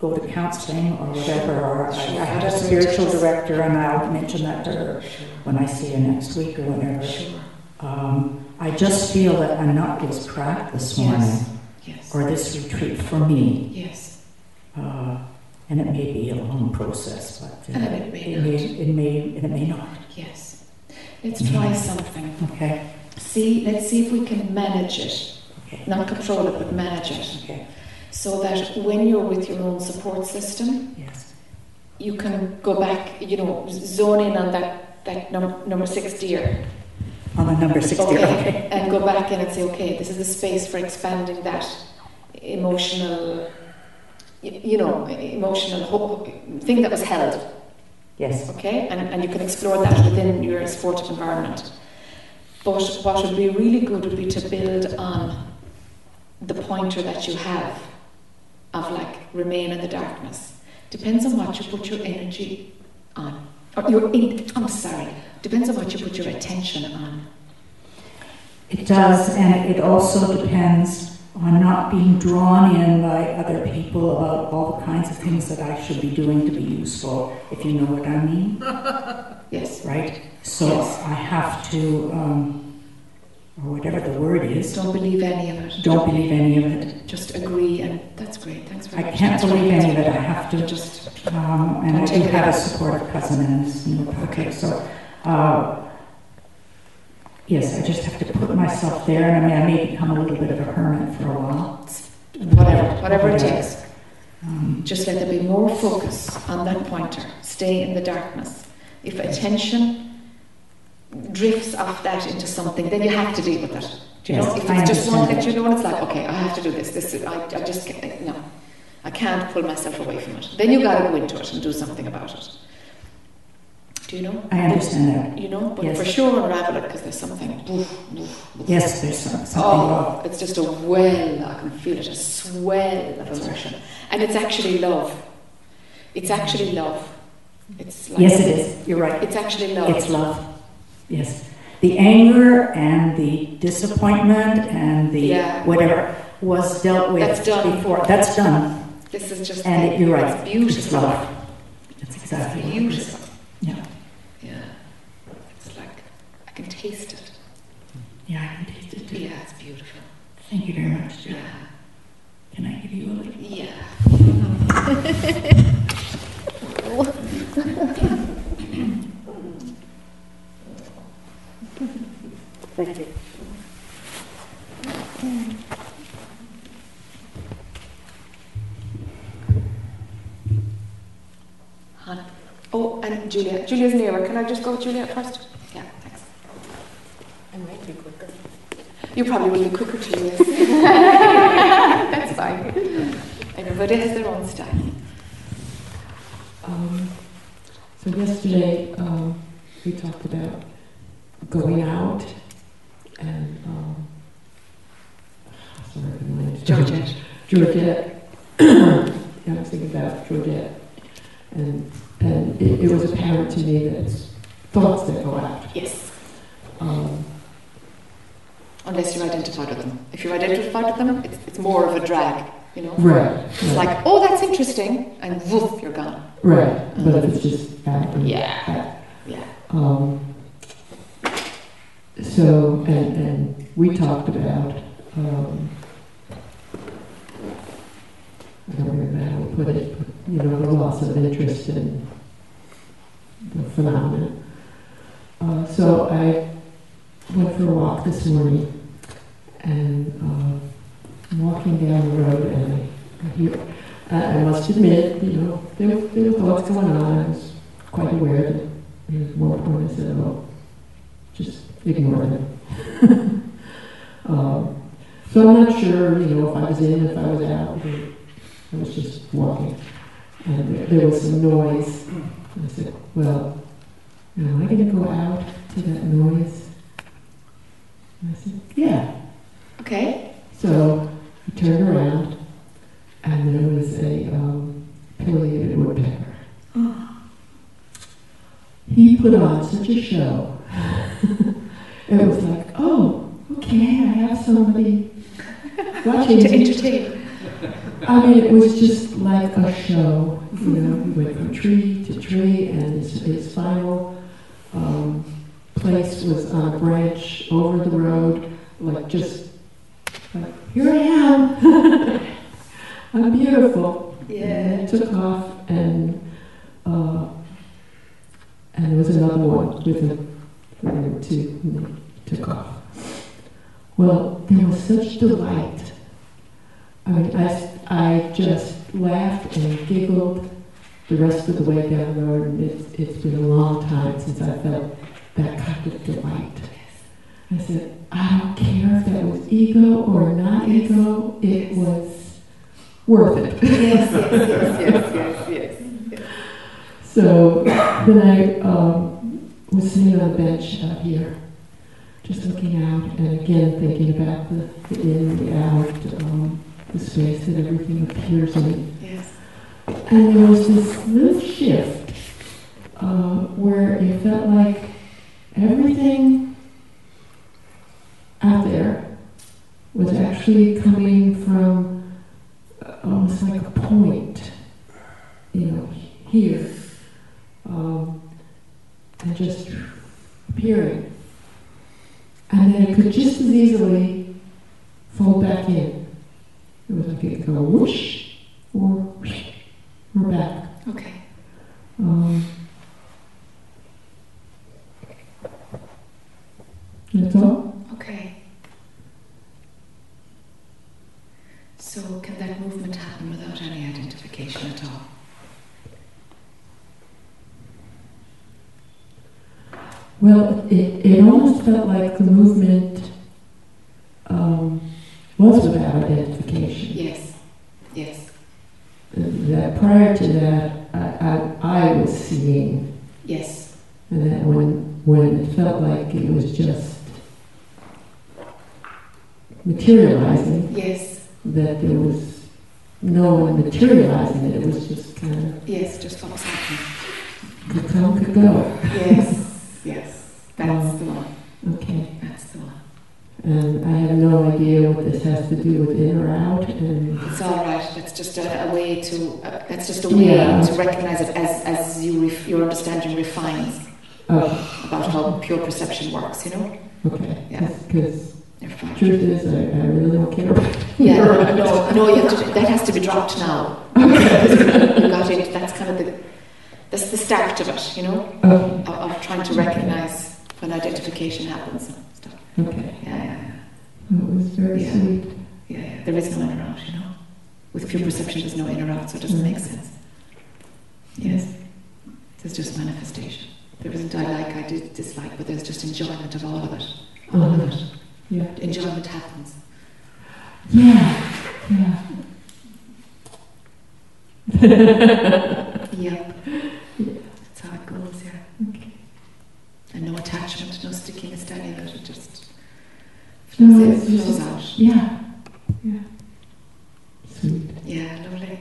go to counseling or whatever. Or I, I have a spiritual director, and I'll mention that to her when I see her next week or whenever. Um, I just feel that nut was cracked this morning, Yes. Yes. or this retreat for me. Yes. Uh, and it may be a long process, but uh, it may it, may, it may it may not. Yes. Let's try something. Okay. See, let's see if we can manage it. Okay. Not control it, but manage it. Okay. So that when you're with your own support system, Yes. you can go back, you know, zone in on that, that number, number six deer. On the number sixty. Okay. And go back in and say, okay, this is the space for expanding that emotional, you know, emotional ho- thing that was held. Yes. Okay? And, and you can explore that within your supportive environment. But what would be really good would be to build on the pointer that you have of like remain in the darkness. Depends on what you put your energy on. Or your in, I'm sorry. Depends on what you put your attention on. It does, and it also depends on not being drawn in by other people about all the kinds of things that I should be doing to be useful, if you know what I mean, Yes. right? So Yes. I have to, um, or whatever the word is, Don't believe any of it. don't believe any of it. Just agree, and that's great. Thanks very I much. can't That's believe any of it. I have to Just Um, and I do have a supportive cousin and it's neuropathic, Okay. so, uh, yes, I just have to put myself there, and I mean, I may become a little bit of a hermit for a while. whatever, whatever it takes. Um, Just let there be more focus on that pointer. Stay in the darkness. If attention drifts off that into something, then you have to deal with it. Do you know? Yes, If I it's just one that you know, it's like, okay, I have to do this. This is, I, I just can't, no, I can't pull myself away from it. Then you got to go into it and do something about it. Do you know? I understand that. You know, but Yes. for sure unravel it because there's something. Yes, there's something Oh, it's just a well. I can feel it, a swell of emotion, and it's actually love. It's actually love. It's like, Yes, it is. You're right. It's actually love. It's love. Yes. The anger and the disappointment and the Yeah. whatever was dealt with That's before. That's done. This is just. And it- you're right. It's beautiful. It's love. That's exactly what it is. beautiful. Yeah. It's like I can taste it. Yeah, I can taste it too. Yeah, it's beautiful. Thank you very much, Jill. Yeah. Can I give you a little? Yeah. Thank you. Han. Oh, and Julia. Julia's nearer. Can I just go with Julia first? Yeah, thanks. I might be quicker. You probably will be quicker to you. That's fine. Everybody has their own style. Um, so yesterday um, we talked about going out and um, sorry, my name's Georgette. Georgette. yeah, I was thinking about Georgette, and and it, it was apparent to me that it's thoughts that go out. Yes. Um, Unless you're identified with them. If you're identified with them, it's, it's more of a drag, you know? right. It's right. like, oh, that's interesting, and woof, you're gone. Right, but if it's just and Yeah. Yeah. Um, so, and, and we talked about, um, I don't remember how we put it, but, you know, the loss of interest in the phenomenon. Uh, so I went for a walk this morning, and uh, walking down the road, and I, hear, I, must admit, you know, there, there were thoughts going on. I was quite aware that there was one point I said, oh, just ignore them. um, so I'm not sure, you know, if I was in, if I was out. I was just walking. And there, there was some noise. And I said, well, am I going to go out to that noise? And I said, yeah. Okay. So he turned around, and there was a um, pileated woodpecker. He put on such a show. it was like, oh, okay, I have somebody watching To entertain. I mean, it was just like a show. You know, he went from tree to tree, and his, his final um, place was on a branch over the road, like just like, here I am. I'm beautiful. Yeah. And took off, and uh, and there was another one with him. There were two, and they took off. Well, there was such delight. I mean, I, I just laughed and giggled the rest of the way down the road, and it's, it's been a long time since I felt that kind of delight. I said, I don't care if that was ego or not ego, it was worth it. Yes, yes, yes, yes, yes, yes. So then I um, was sitting on a bench out here, just looking out, and again thinking about the, the in, the out, um, the space that everything appears in. Yes. And there was this little shift uh, where it felt like everything out there was actually coming from uh, almost like a point, you know, here, um, and just appearing. And then it could just as easily fold back in. It was like it could go whoosh or whoosh, or back. Okay. Um, that's all. Okay. So, can that movement happen without any identification at all? Well, it, it almost felt like the movement um, was without identification. Yes. Yes. That prior to that, I, I, I was seeing Yes. And that when, when it felt like it was just materializing, Yes, that there was no one materializing it, it was just kind of yes, just what was happening. could come, could go. Yes, yes, that's the mm. one. Okay. That's the one. And I have no idea what this has to do with in or out, and It's all right. That's just a, a way to. Uh, that's just a way Yeah. to recognize it as as you ref, your understanding refines oh, about how pure perception works. You know. okay. Yeah. Because truth is, I, I really don't care about. Yeah, no, no, you have to, that has to be dropped now. you got it, that's kind of the, that's the start of it, you know, Okay. of, of trying to recognize when identification happens stuff. Okay. Yeah, yeah, That was very Yeah. sweet. yeah, yeah, there is no in or out, you know. With pure perception, there's no in or out, so it doesn't make mm-hmm. sense. Yes, there's just manifestation. There isn't I like, I did dislike, but there's just enjoyment of all of it. All of it. Yeah. Enjoyment happens. Yeah. Yeah. Yep. That's how it goes, yeah. Okay. And no attachment, no sticking a standing out, it just No, flows in, it's flows just- out. Yeah. Yeah. Sweet. Yeah, lovely.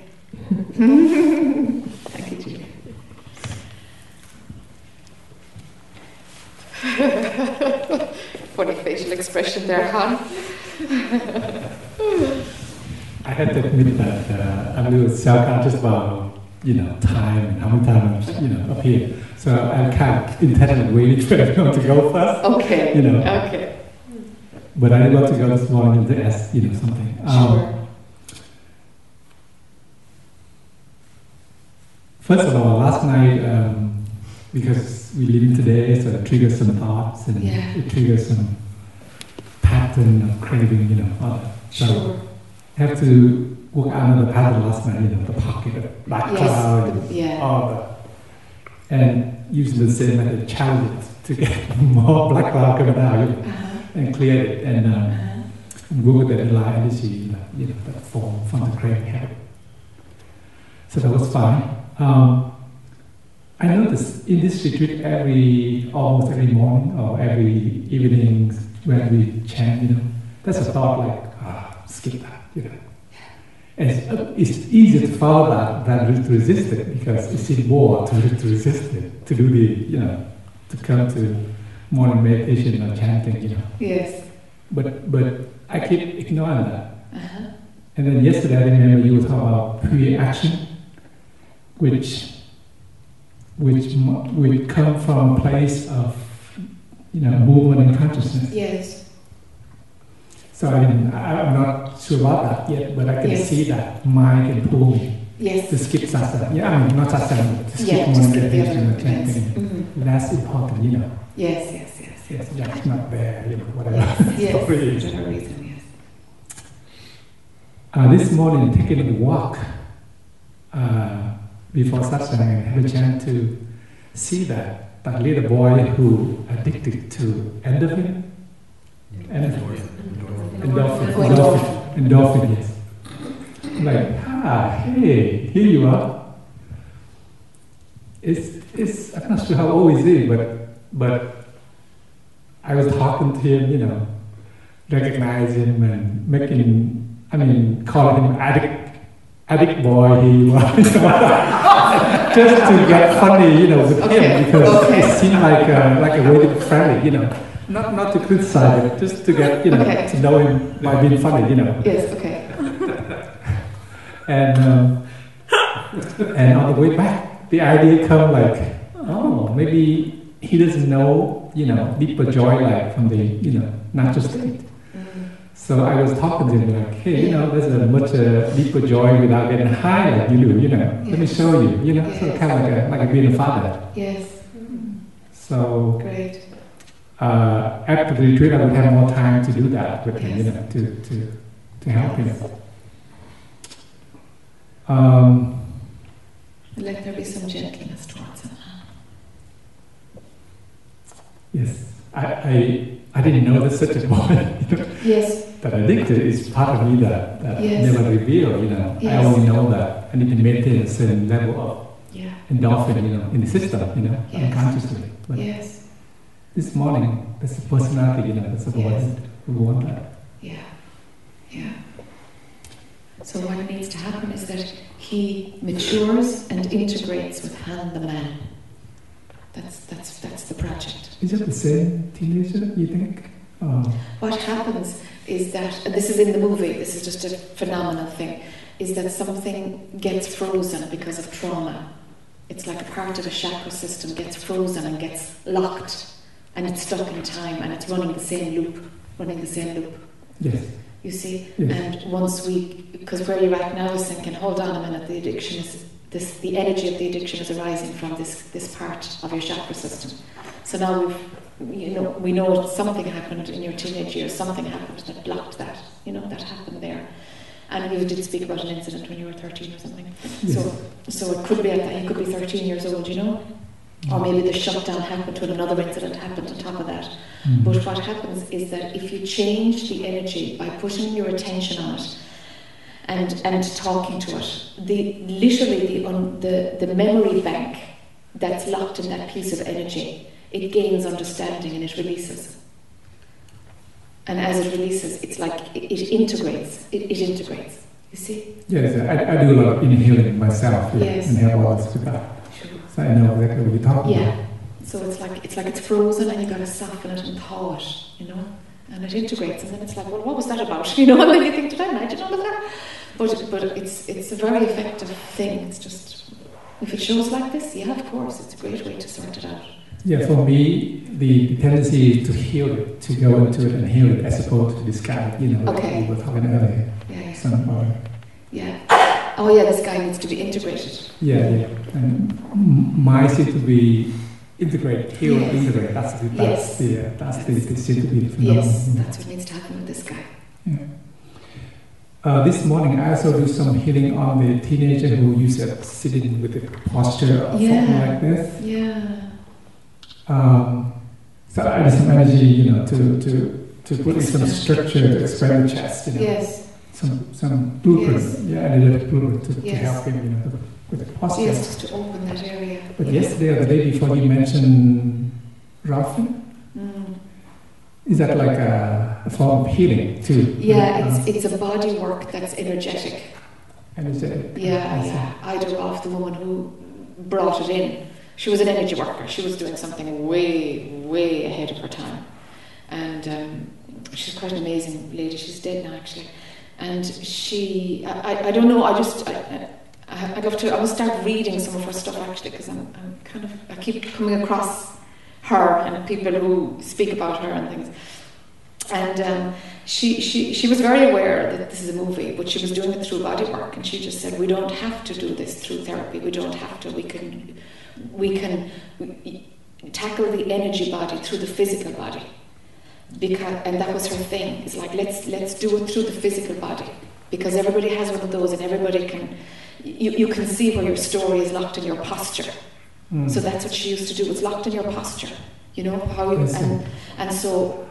Thank you, Julie. Funny facial expression there, Han. I had to admit that uh, I'm a little self-conscious about, you know, time and how many times, you know, up here. So I of intentionally waited for everyone to go first. Okay. You know. Okay. But I got to go this morning to ask, you know, something. Um, Sure. First of all, last night, um, because we're living today, so it triggers some thoughts and Yeah. it triggers some pattern of craving, you know, all that. So Sure. I have to work out another pattern last night, you know, the pocket of black Yes. cloud and yeah. all that. And using the same method, challenge it to get more black cloud coming out you know, Uh-huh. and clear it and um, Uh-huh. work with that light energy, that, you know, that form from the craving habit. So that was fine. Um, I noticed in this retreat every almost every morning or every evening when we chant, you know, there's a thought like, ah, skip that, you know. And it's, easier to follow that than to resist it because it's in war to, to resist it, to do the, you know, to come to morning meditation or chanting, you know. Yes. But but I keep ignoring that. Uh-huh. And then yesterday I remember you were talking about pre-action, which which would come from a place of you know movement and consciousness. Yes. So I mean I'm not sure about that yet, but I can Yes. see that mind can pull me Yes. to skip satsang. Yeah, I mean not satsang, to skip Yeah, to morning skip the meditation other and chanting. events. Mhm. That's important, you know. Yes, yes, yes. Yes, it's not there, you know, whatever. Yes, for whatever reason, yes. Uh, this morning, taking a walk uh, before satsang, I had a chance to see that that little boy who addicted to endorphin, endorphin, endorphin, endorphin, yes. Like, ah, hey, here you are. It's, it's, I'm not sure how old is he, but, but I was talking to him, you know, recognize him and making, I mean, calling him addict, addict boy he was. Just to get funny, you know, with Okay, him because okay. it seemed like a, like a really friendly, you know. Not, not to criticize it, just to get, you know, Okay. to know him by being funny, you know. Yes, okay. And um, and on the way back, the idea come like, oh, maybe he doesn't know, you know, deeper joy like from the, you know, natural state. So I was talking to him like, hey, you know, there's a much uh, deeper joy without getting high like you do, you know. Let me show you, you know, so kind of like a, like a being a father. Yes. So Great. uh, after the retreat, I would have more time to do that with him, you know, to, to, to help him. Um, Let there be some gentleness towards him. Yes, I, I, I didn't know there's such a know, Yes. That addicted is part of me that, that Yes. never revealed, you know. I only know that I need to maintain a certain level of Yeah. endorphin, you know, in the system, you know, Yes. unconsciously. But Yes. this morning, that's the personality, you know, that's the Yes. voice who want that. Yeah. Yeah. So what needs to happen is that he matures and integrates with Han the man. That's that's that's the project. Is it the same teenager, you think? Oh, What happens is that, and this is in the movie, this is just a phenomenal thing, is that something gets frozen because of trauma. It's like a part of a chakra system gets frozen and gets locked, and it's stuck in time, and it's running the same loop, running the same loop. yes. You see, Yes. and once we, because where you're at now is thinking, hold on a minute, the addiction is this, the energy of the addiction is arising from this this part of your chakra system. So now we've, you know, we know something happened in your teenage years, something happened that blocked that. You know, that happened there. And you did speak about an incident when you were 13 or something. So, so it could be at that. You could be 13 years old, you know, or maybe the shutdown happened when another incident happened on top of that. Mm. But what happens is that if you change the energy by putting your attention on it and, and talking to it, the, literally the, un, the, the memory bank that's locked in that piece of energy, it gains understanding and it releases. And as it releases, it's like it, it integrates. It, it integrates. You see? Yes, I, I do a lot of inhaling myself yeah, Yes. and help others with that. So I know exactly what you're talking Yeah. about. So it's like it's like it's frozen and you've got to soften it and thaw it, you know, and it integrates, and then it's like, well, what was that about, you know? And then you think, did I imagine all of that? But but it's it's a very effective thing. It's just if it shows like this, yeah, of course, it's a great way to sort it out. Yeah, for me, the, the tendency is to heal it, to go into it and heal it, as opposed to discard, you know, Okay. what we were talking earlier. Yeah, yeah. Some, uh, Yeah. Oh yeah, this guy needs to be integrated. yeah, yeah. And m- mine seems to be integrate, heal, Yes. integrate. That's the, that's Yes. the, uh, that's the, the seems to be the phenomenon. Yes, that's what needs to happen with this guy. Uh, this morning, I also do some healing on the teenager who used to sit in with a posture or something Yeah. like this. Yeah. Um, so I some energy, you know, to, to, to put in some structure to expand the chest, you know. Yes. Some, some blueprint, Yes. yeah, I a blueprint to, to help him, you know, with the posture. Yes, just to open that area. But yeah. yesterday or the day before you mentioned rolfing, Mm. is that like a, a form of healing too? Yeah, it's it's a body work that's energetic. energetic. Yeah, I yeah. Ida Rolf, the woman who brought it in, she was an energy worker. She was doing something way, way ahead of her time. And um, she's quite an amazing lady. She's dead now, actually. And she, I, I- don't know, I just, I, I, I'd to, I will start reading some of her stuff actually, because I'm, I'm kind of, I keep coming across her and people who speak about her and things. And um, she, she, she was very aware that this is a movie, but she was doing it through body work, and she just said, "We don't have to do this through therapy. We don't have to. We can, we can tackle the energy body through the physical body." Because, and that was her thing. It's like let's let's do it through the physical body because everybody has one of those, and everybody can. You, you can see where your story is locked in your posture. Mm. So that's what she used to do. It's locked in your posture. You know how you and and so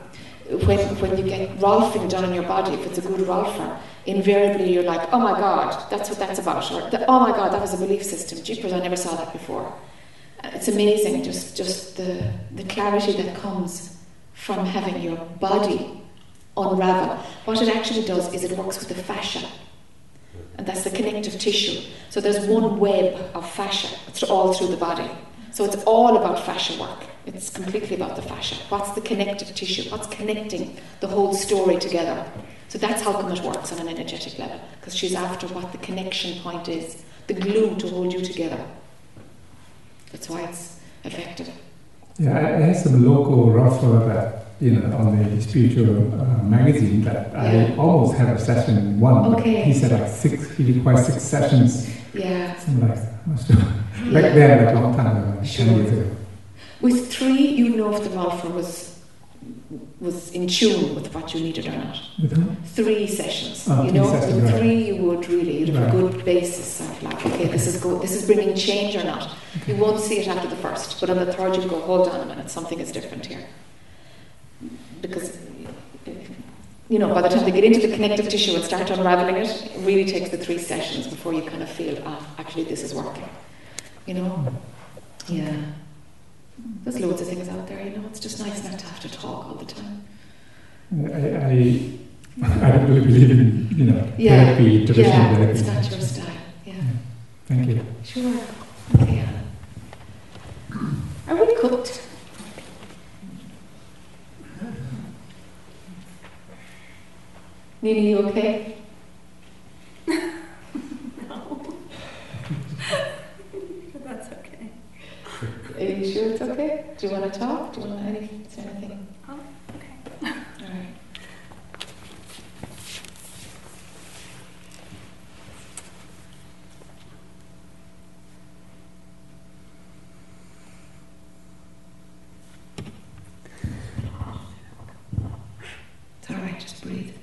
when when you get rolfing done in your body, if it's a good rolfer, invariably you're like, oh my god, that's what that's about, or oh my god, that was a belief system. Jeepers, I never saw that before. It's amazing, just just the the clarity that comes from having your body unravel. What it actually does is it works with the fascia. And that's the connective tissue. So there's one web of fascia all through the body. So it's all about fascia work. It's completely about the fascia. What's the connective tissue? What's connecting the whole story together? So that's how come it works on an energetic level. Because she's after what the connection point is, the glue to hold you together. That's why it's affected. Yeah, I, had some local rolfer that, you know, on the spiritual uh, magazine that I almost had a session in one. Okay. He said like six, he requires six sessions. Yeah. So like, sure. Back Yeah. then, like a long time ago, like Sure. 10 years ago. With three, you know if the rolfer was was in tune with what you needed or not. Who? Three sessions. Oh, you three know, sessions, right. three you would really you'd have a good basis of like, okay, this is good, this is bringing change or not. You won't see it after the first, but on the third you go, hold on a minute, something is different here. Because you know, by the time they get into the connective tissue and start unraveling it, it really takes the three sessions before you kind of feel, ah, actually this is working. You know? Mm. Yeah. There's loads of things out there, you know. It's just nice not to have to talk all the time. I, I, I don't really believe in, you know, Yeah, therapy, traditional yeah, therapy. it's not your style. Yeah. Thank you. Sure. Okay. Anna. Are we cooked? Nina, you okay? That's okay. Are you sure it's okay? Do you want to talk? Do you want any, is there anything? Oh, okay. All right. It's all right, just breathe.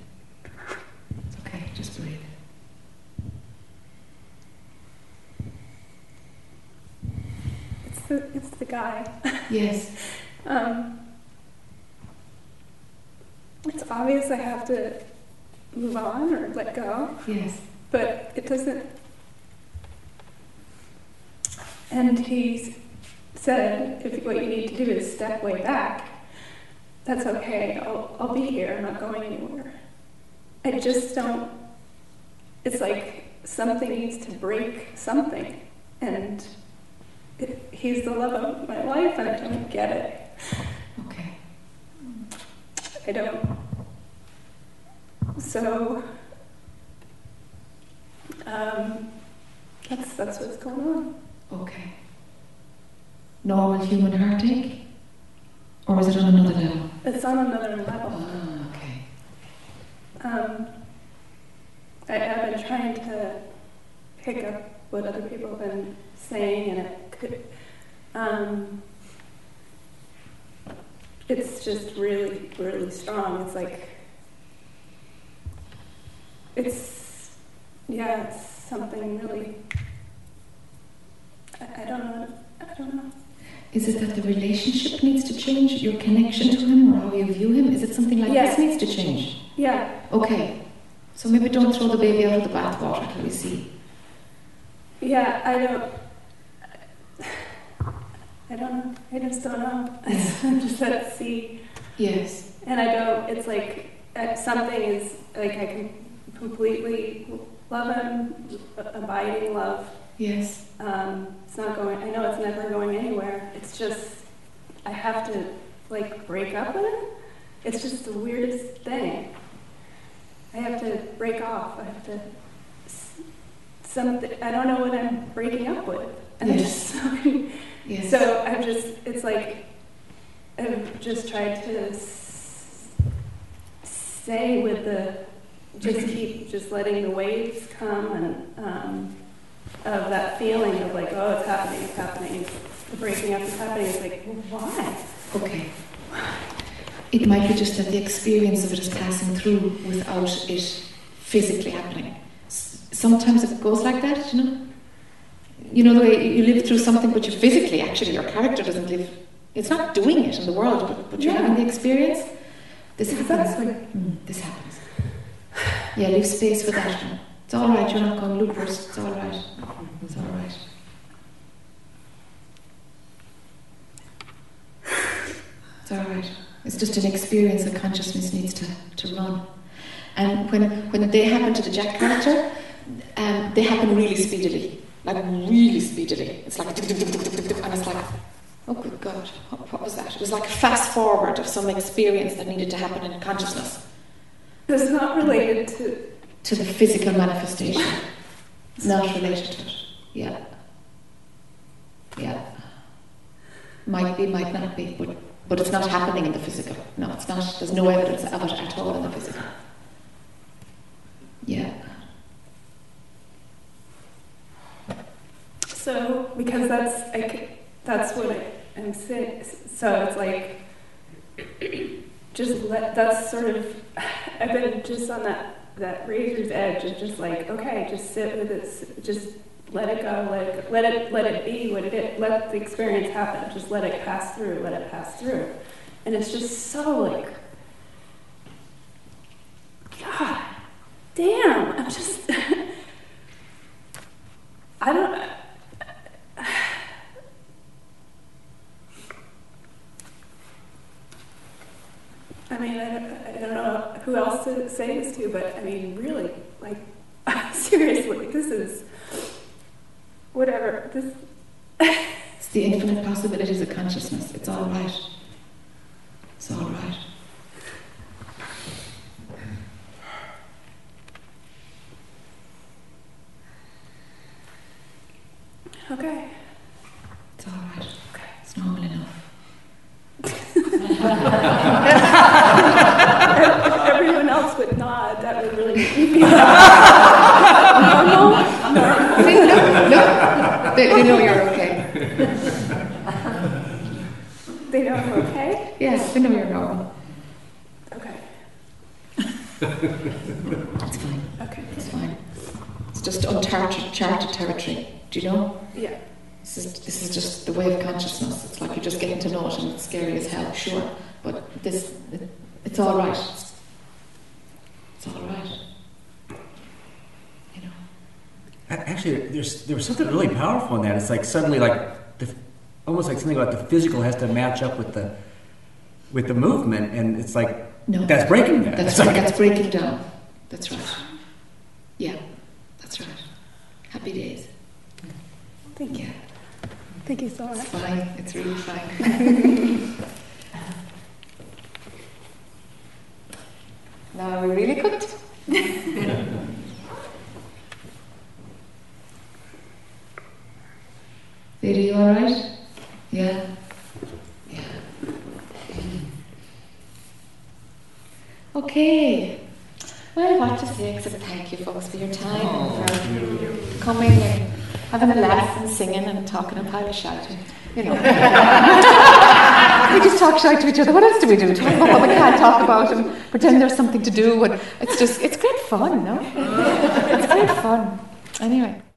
It's okay, just breathe. It's the it's the guy. Yes. Um, it's obvious I have to move on or let go, Yes. but it doesn't. And he said, if what you need to do is step way back, that's okay. I'll I'll be here. I'm not going anywhere. I just don't. It's like something needs to break something, and he's the love of my life, and I don't get it. Okay. I don't. So, um, that's that's what's going on. Okay. Normal human heartache? Or is it on another level? It's on another level. Ah, okay. Um, I, I've been trying to pick up what other people have been saying, and it Um, it's just really, really strong. It's like. It's. Yeah, it's something really. I, I don't know. I don't know. Is it that the relationship needs to change, your connection to him, or how you view him? Is it something like Yeah. this needs to change? Yeah. Okay. So maybe don't throw the baby out of the bathwater till we see. Yeah, I don't. I don't know. I just don't know. I'm just at sea. Yes. And I don't, it's like uh, something is, like I can completely love him, abiding love. Yes. Um, it's not going, I know it's never going anywhere. It's just, I have to like break up with him. It's just the weirdest thing. I have to break off. I have to, something, I don't know what I'm breaking up with. And I Yes. just, So I'm just, it's like, I've just tried to stay with the, just keep just letting the waves come and um, of that feeling of like, oh, it's happening, it's happening, the breaking up is happening. It's like, well, why? Okay. It might be just that the experience of it is passing through without it physically happening. Sometimes it goes like that, you know? You know, the way you live through something, but you physically, actually, your character doesn't live, it's not doing it in the world, but, but you're Yeah. having the experience. This happens. Mm, this happens. Yeah, leave space for that. It's all right, you're not going loopers. It's all right. It's all right. It's all right. It's just an experience that consciousness needs to, to run. And when, when they happen to the Jac character, um, they happen really speedily. Like really speedily. It's like, and it's like, oh good God, what, what was that? It was like a fast forward of some experience that needed to happen in consciousness It's not related to, to the physical manifestation. Not related to it. Yeah. Yeah. Might be, might not be, but, but it's not happening in the physical. No, it's not. There's no evidence of it at all in the physical. Yeah. So because that's, c- that's what I'm saying. So it's like, just let, that's sort of, I've been just on that, that razor's edge of just like, okay, just sit with it, just let it go, let it, let it, let it be what it let the experience happen, just let it pass through, let it pass through. And it's just so like, God, damn, I'm just, I don't, say this to, but I mean, really, like, seriously, this is whatever. This It's the infinite possibilities of consciousness. It's all right. It's all right. okay. It's all right. Okay. It's normal enough. everyone else would nod, that would really make me normal. Normal. See, look, look. They, they know you're okay. They know I'm okay. Yes, they know you're normal. Okay. It's fine. Okay. It's fine. It's just uncharted charted territory. Do you know? Yeah. This is this is just the way of consciousness. It's like you're just getting to know it, and it's scary as hell, sure. But this, it, it's all right. It's, it's all right. You know. Actually, there's there was something really powerful in that. It's like suddenly like the, almost like something about the physical has to match up with the with the movement, and it's like No. that's breaking that. That's It's right. like- That's breaking down. That's right. Yeah, that's right. Happy days. Thank you. Thank you so much. It's fine. It's really fine. now are we really cooked? Are you all right? Yeah. Yeah. Okay. Well, what to say except thank you, folks, for your time and oh, for coming and having a laugh and singing and talking and pile of shouting. You know. we just talk shite to each other. What else do we do? Talk about what we can't talk about and pretend there's something to do. And it's just, it's great fun, no? It's great fun. Anyway.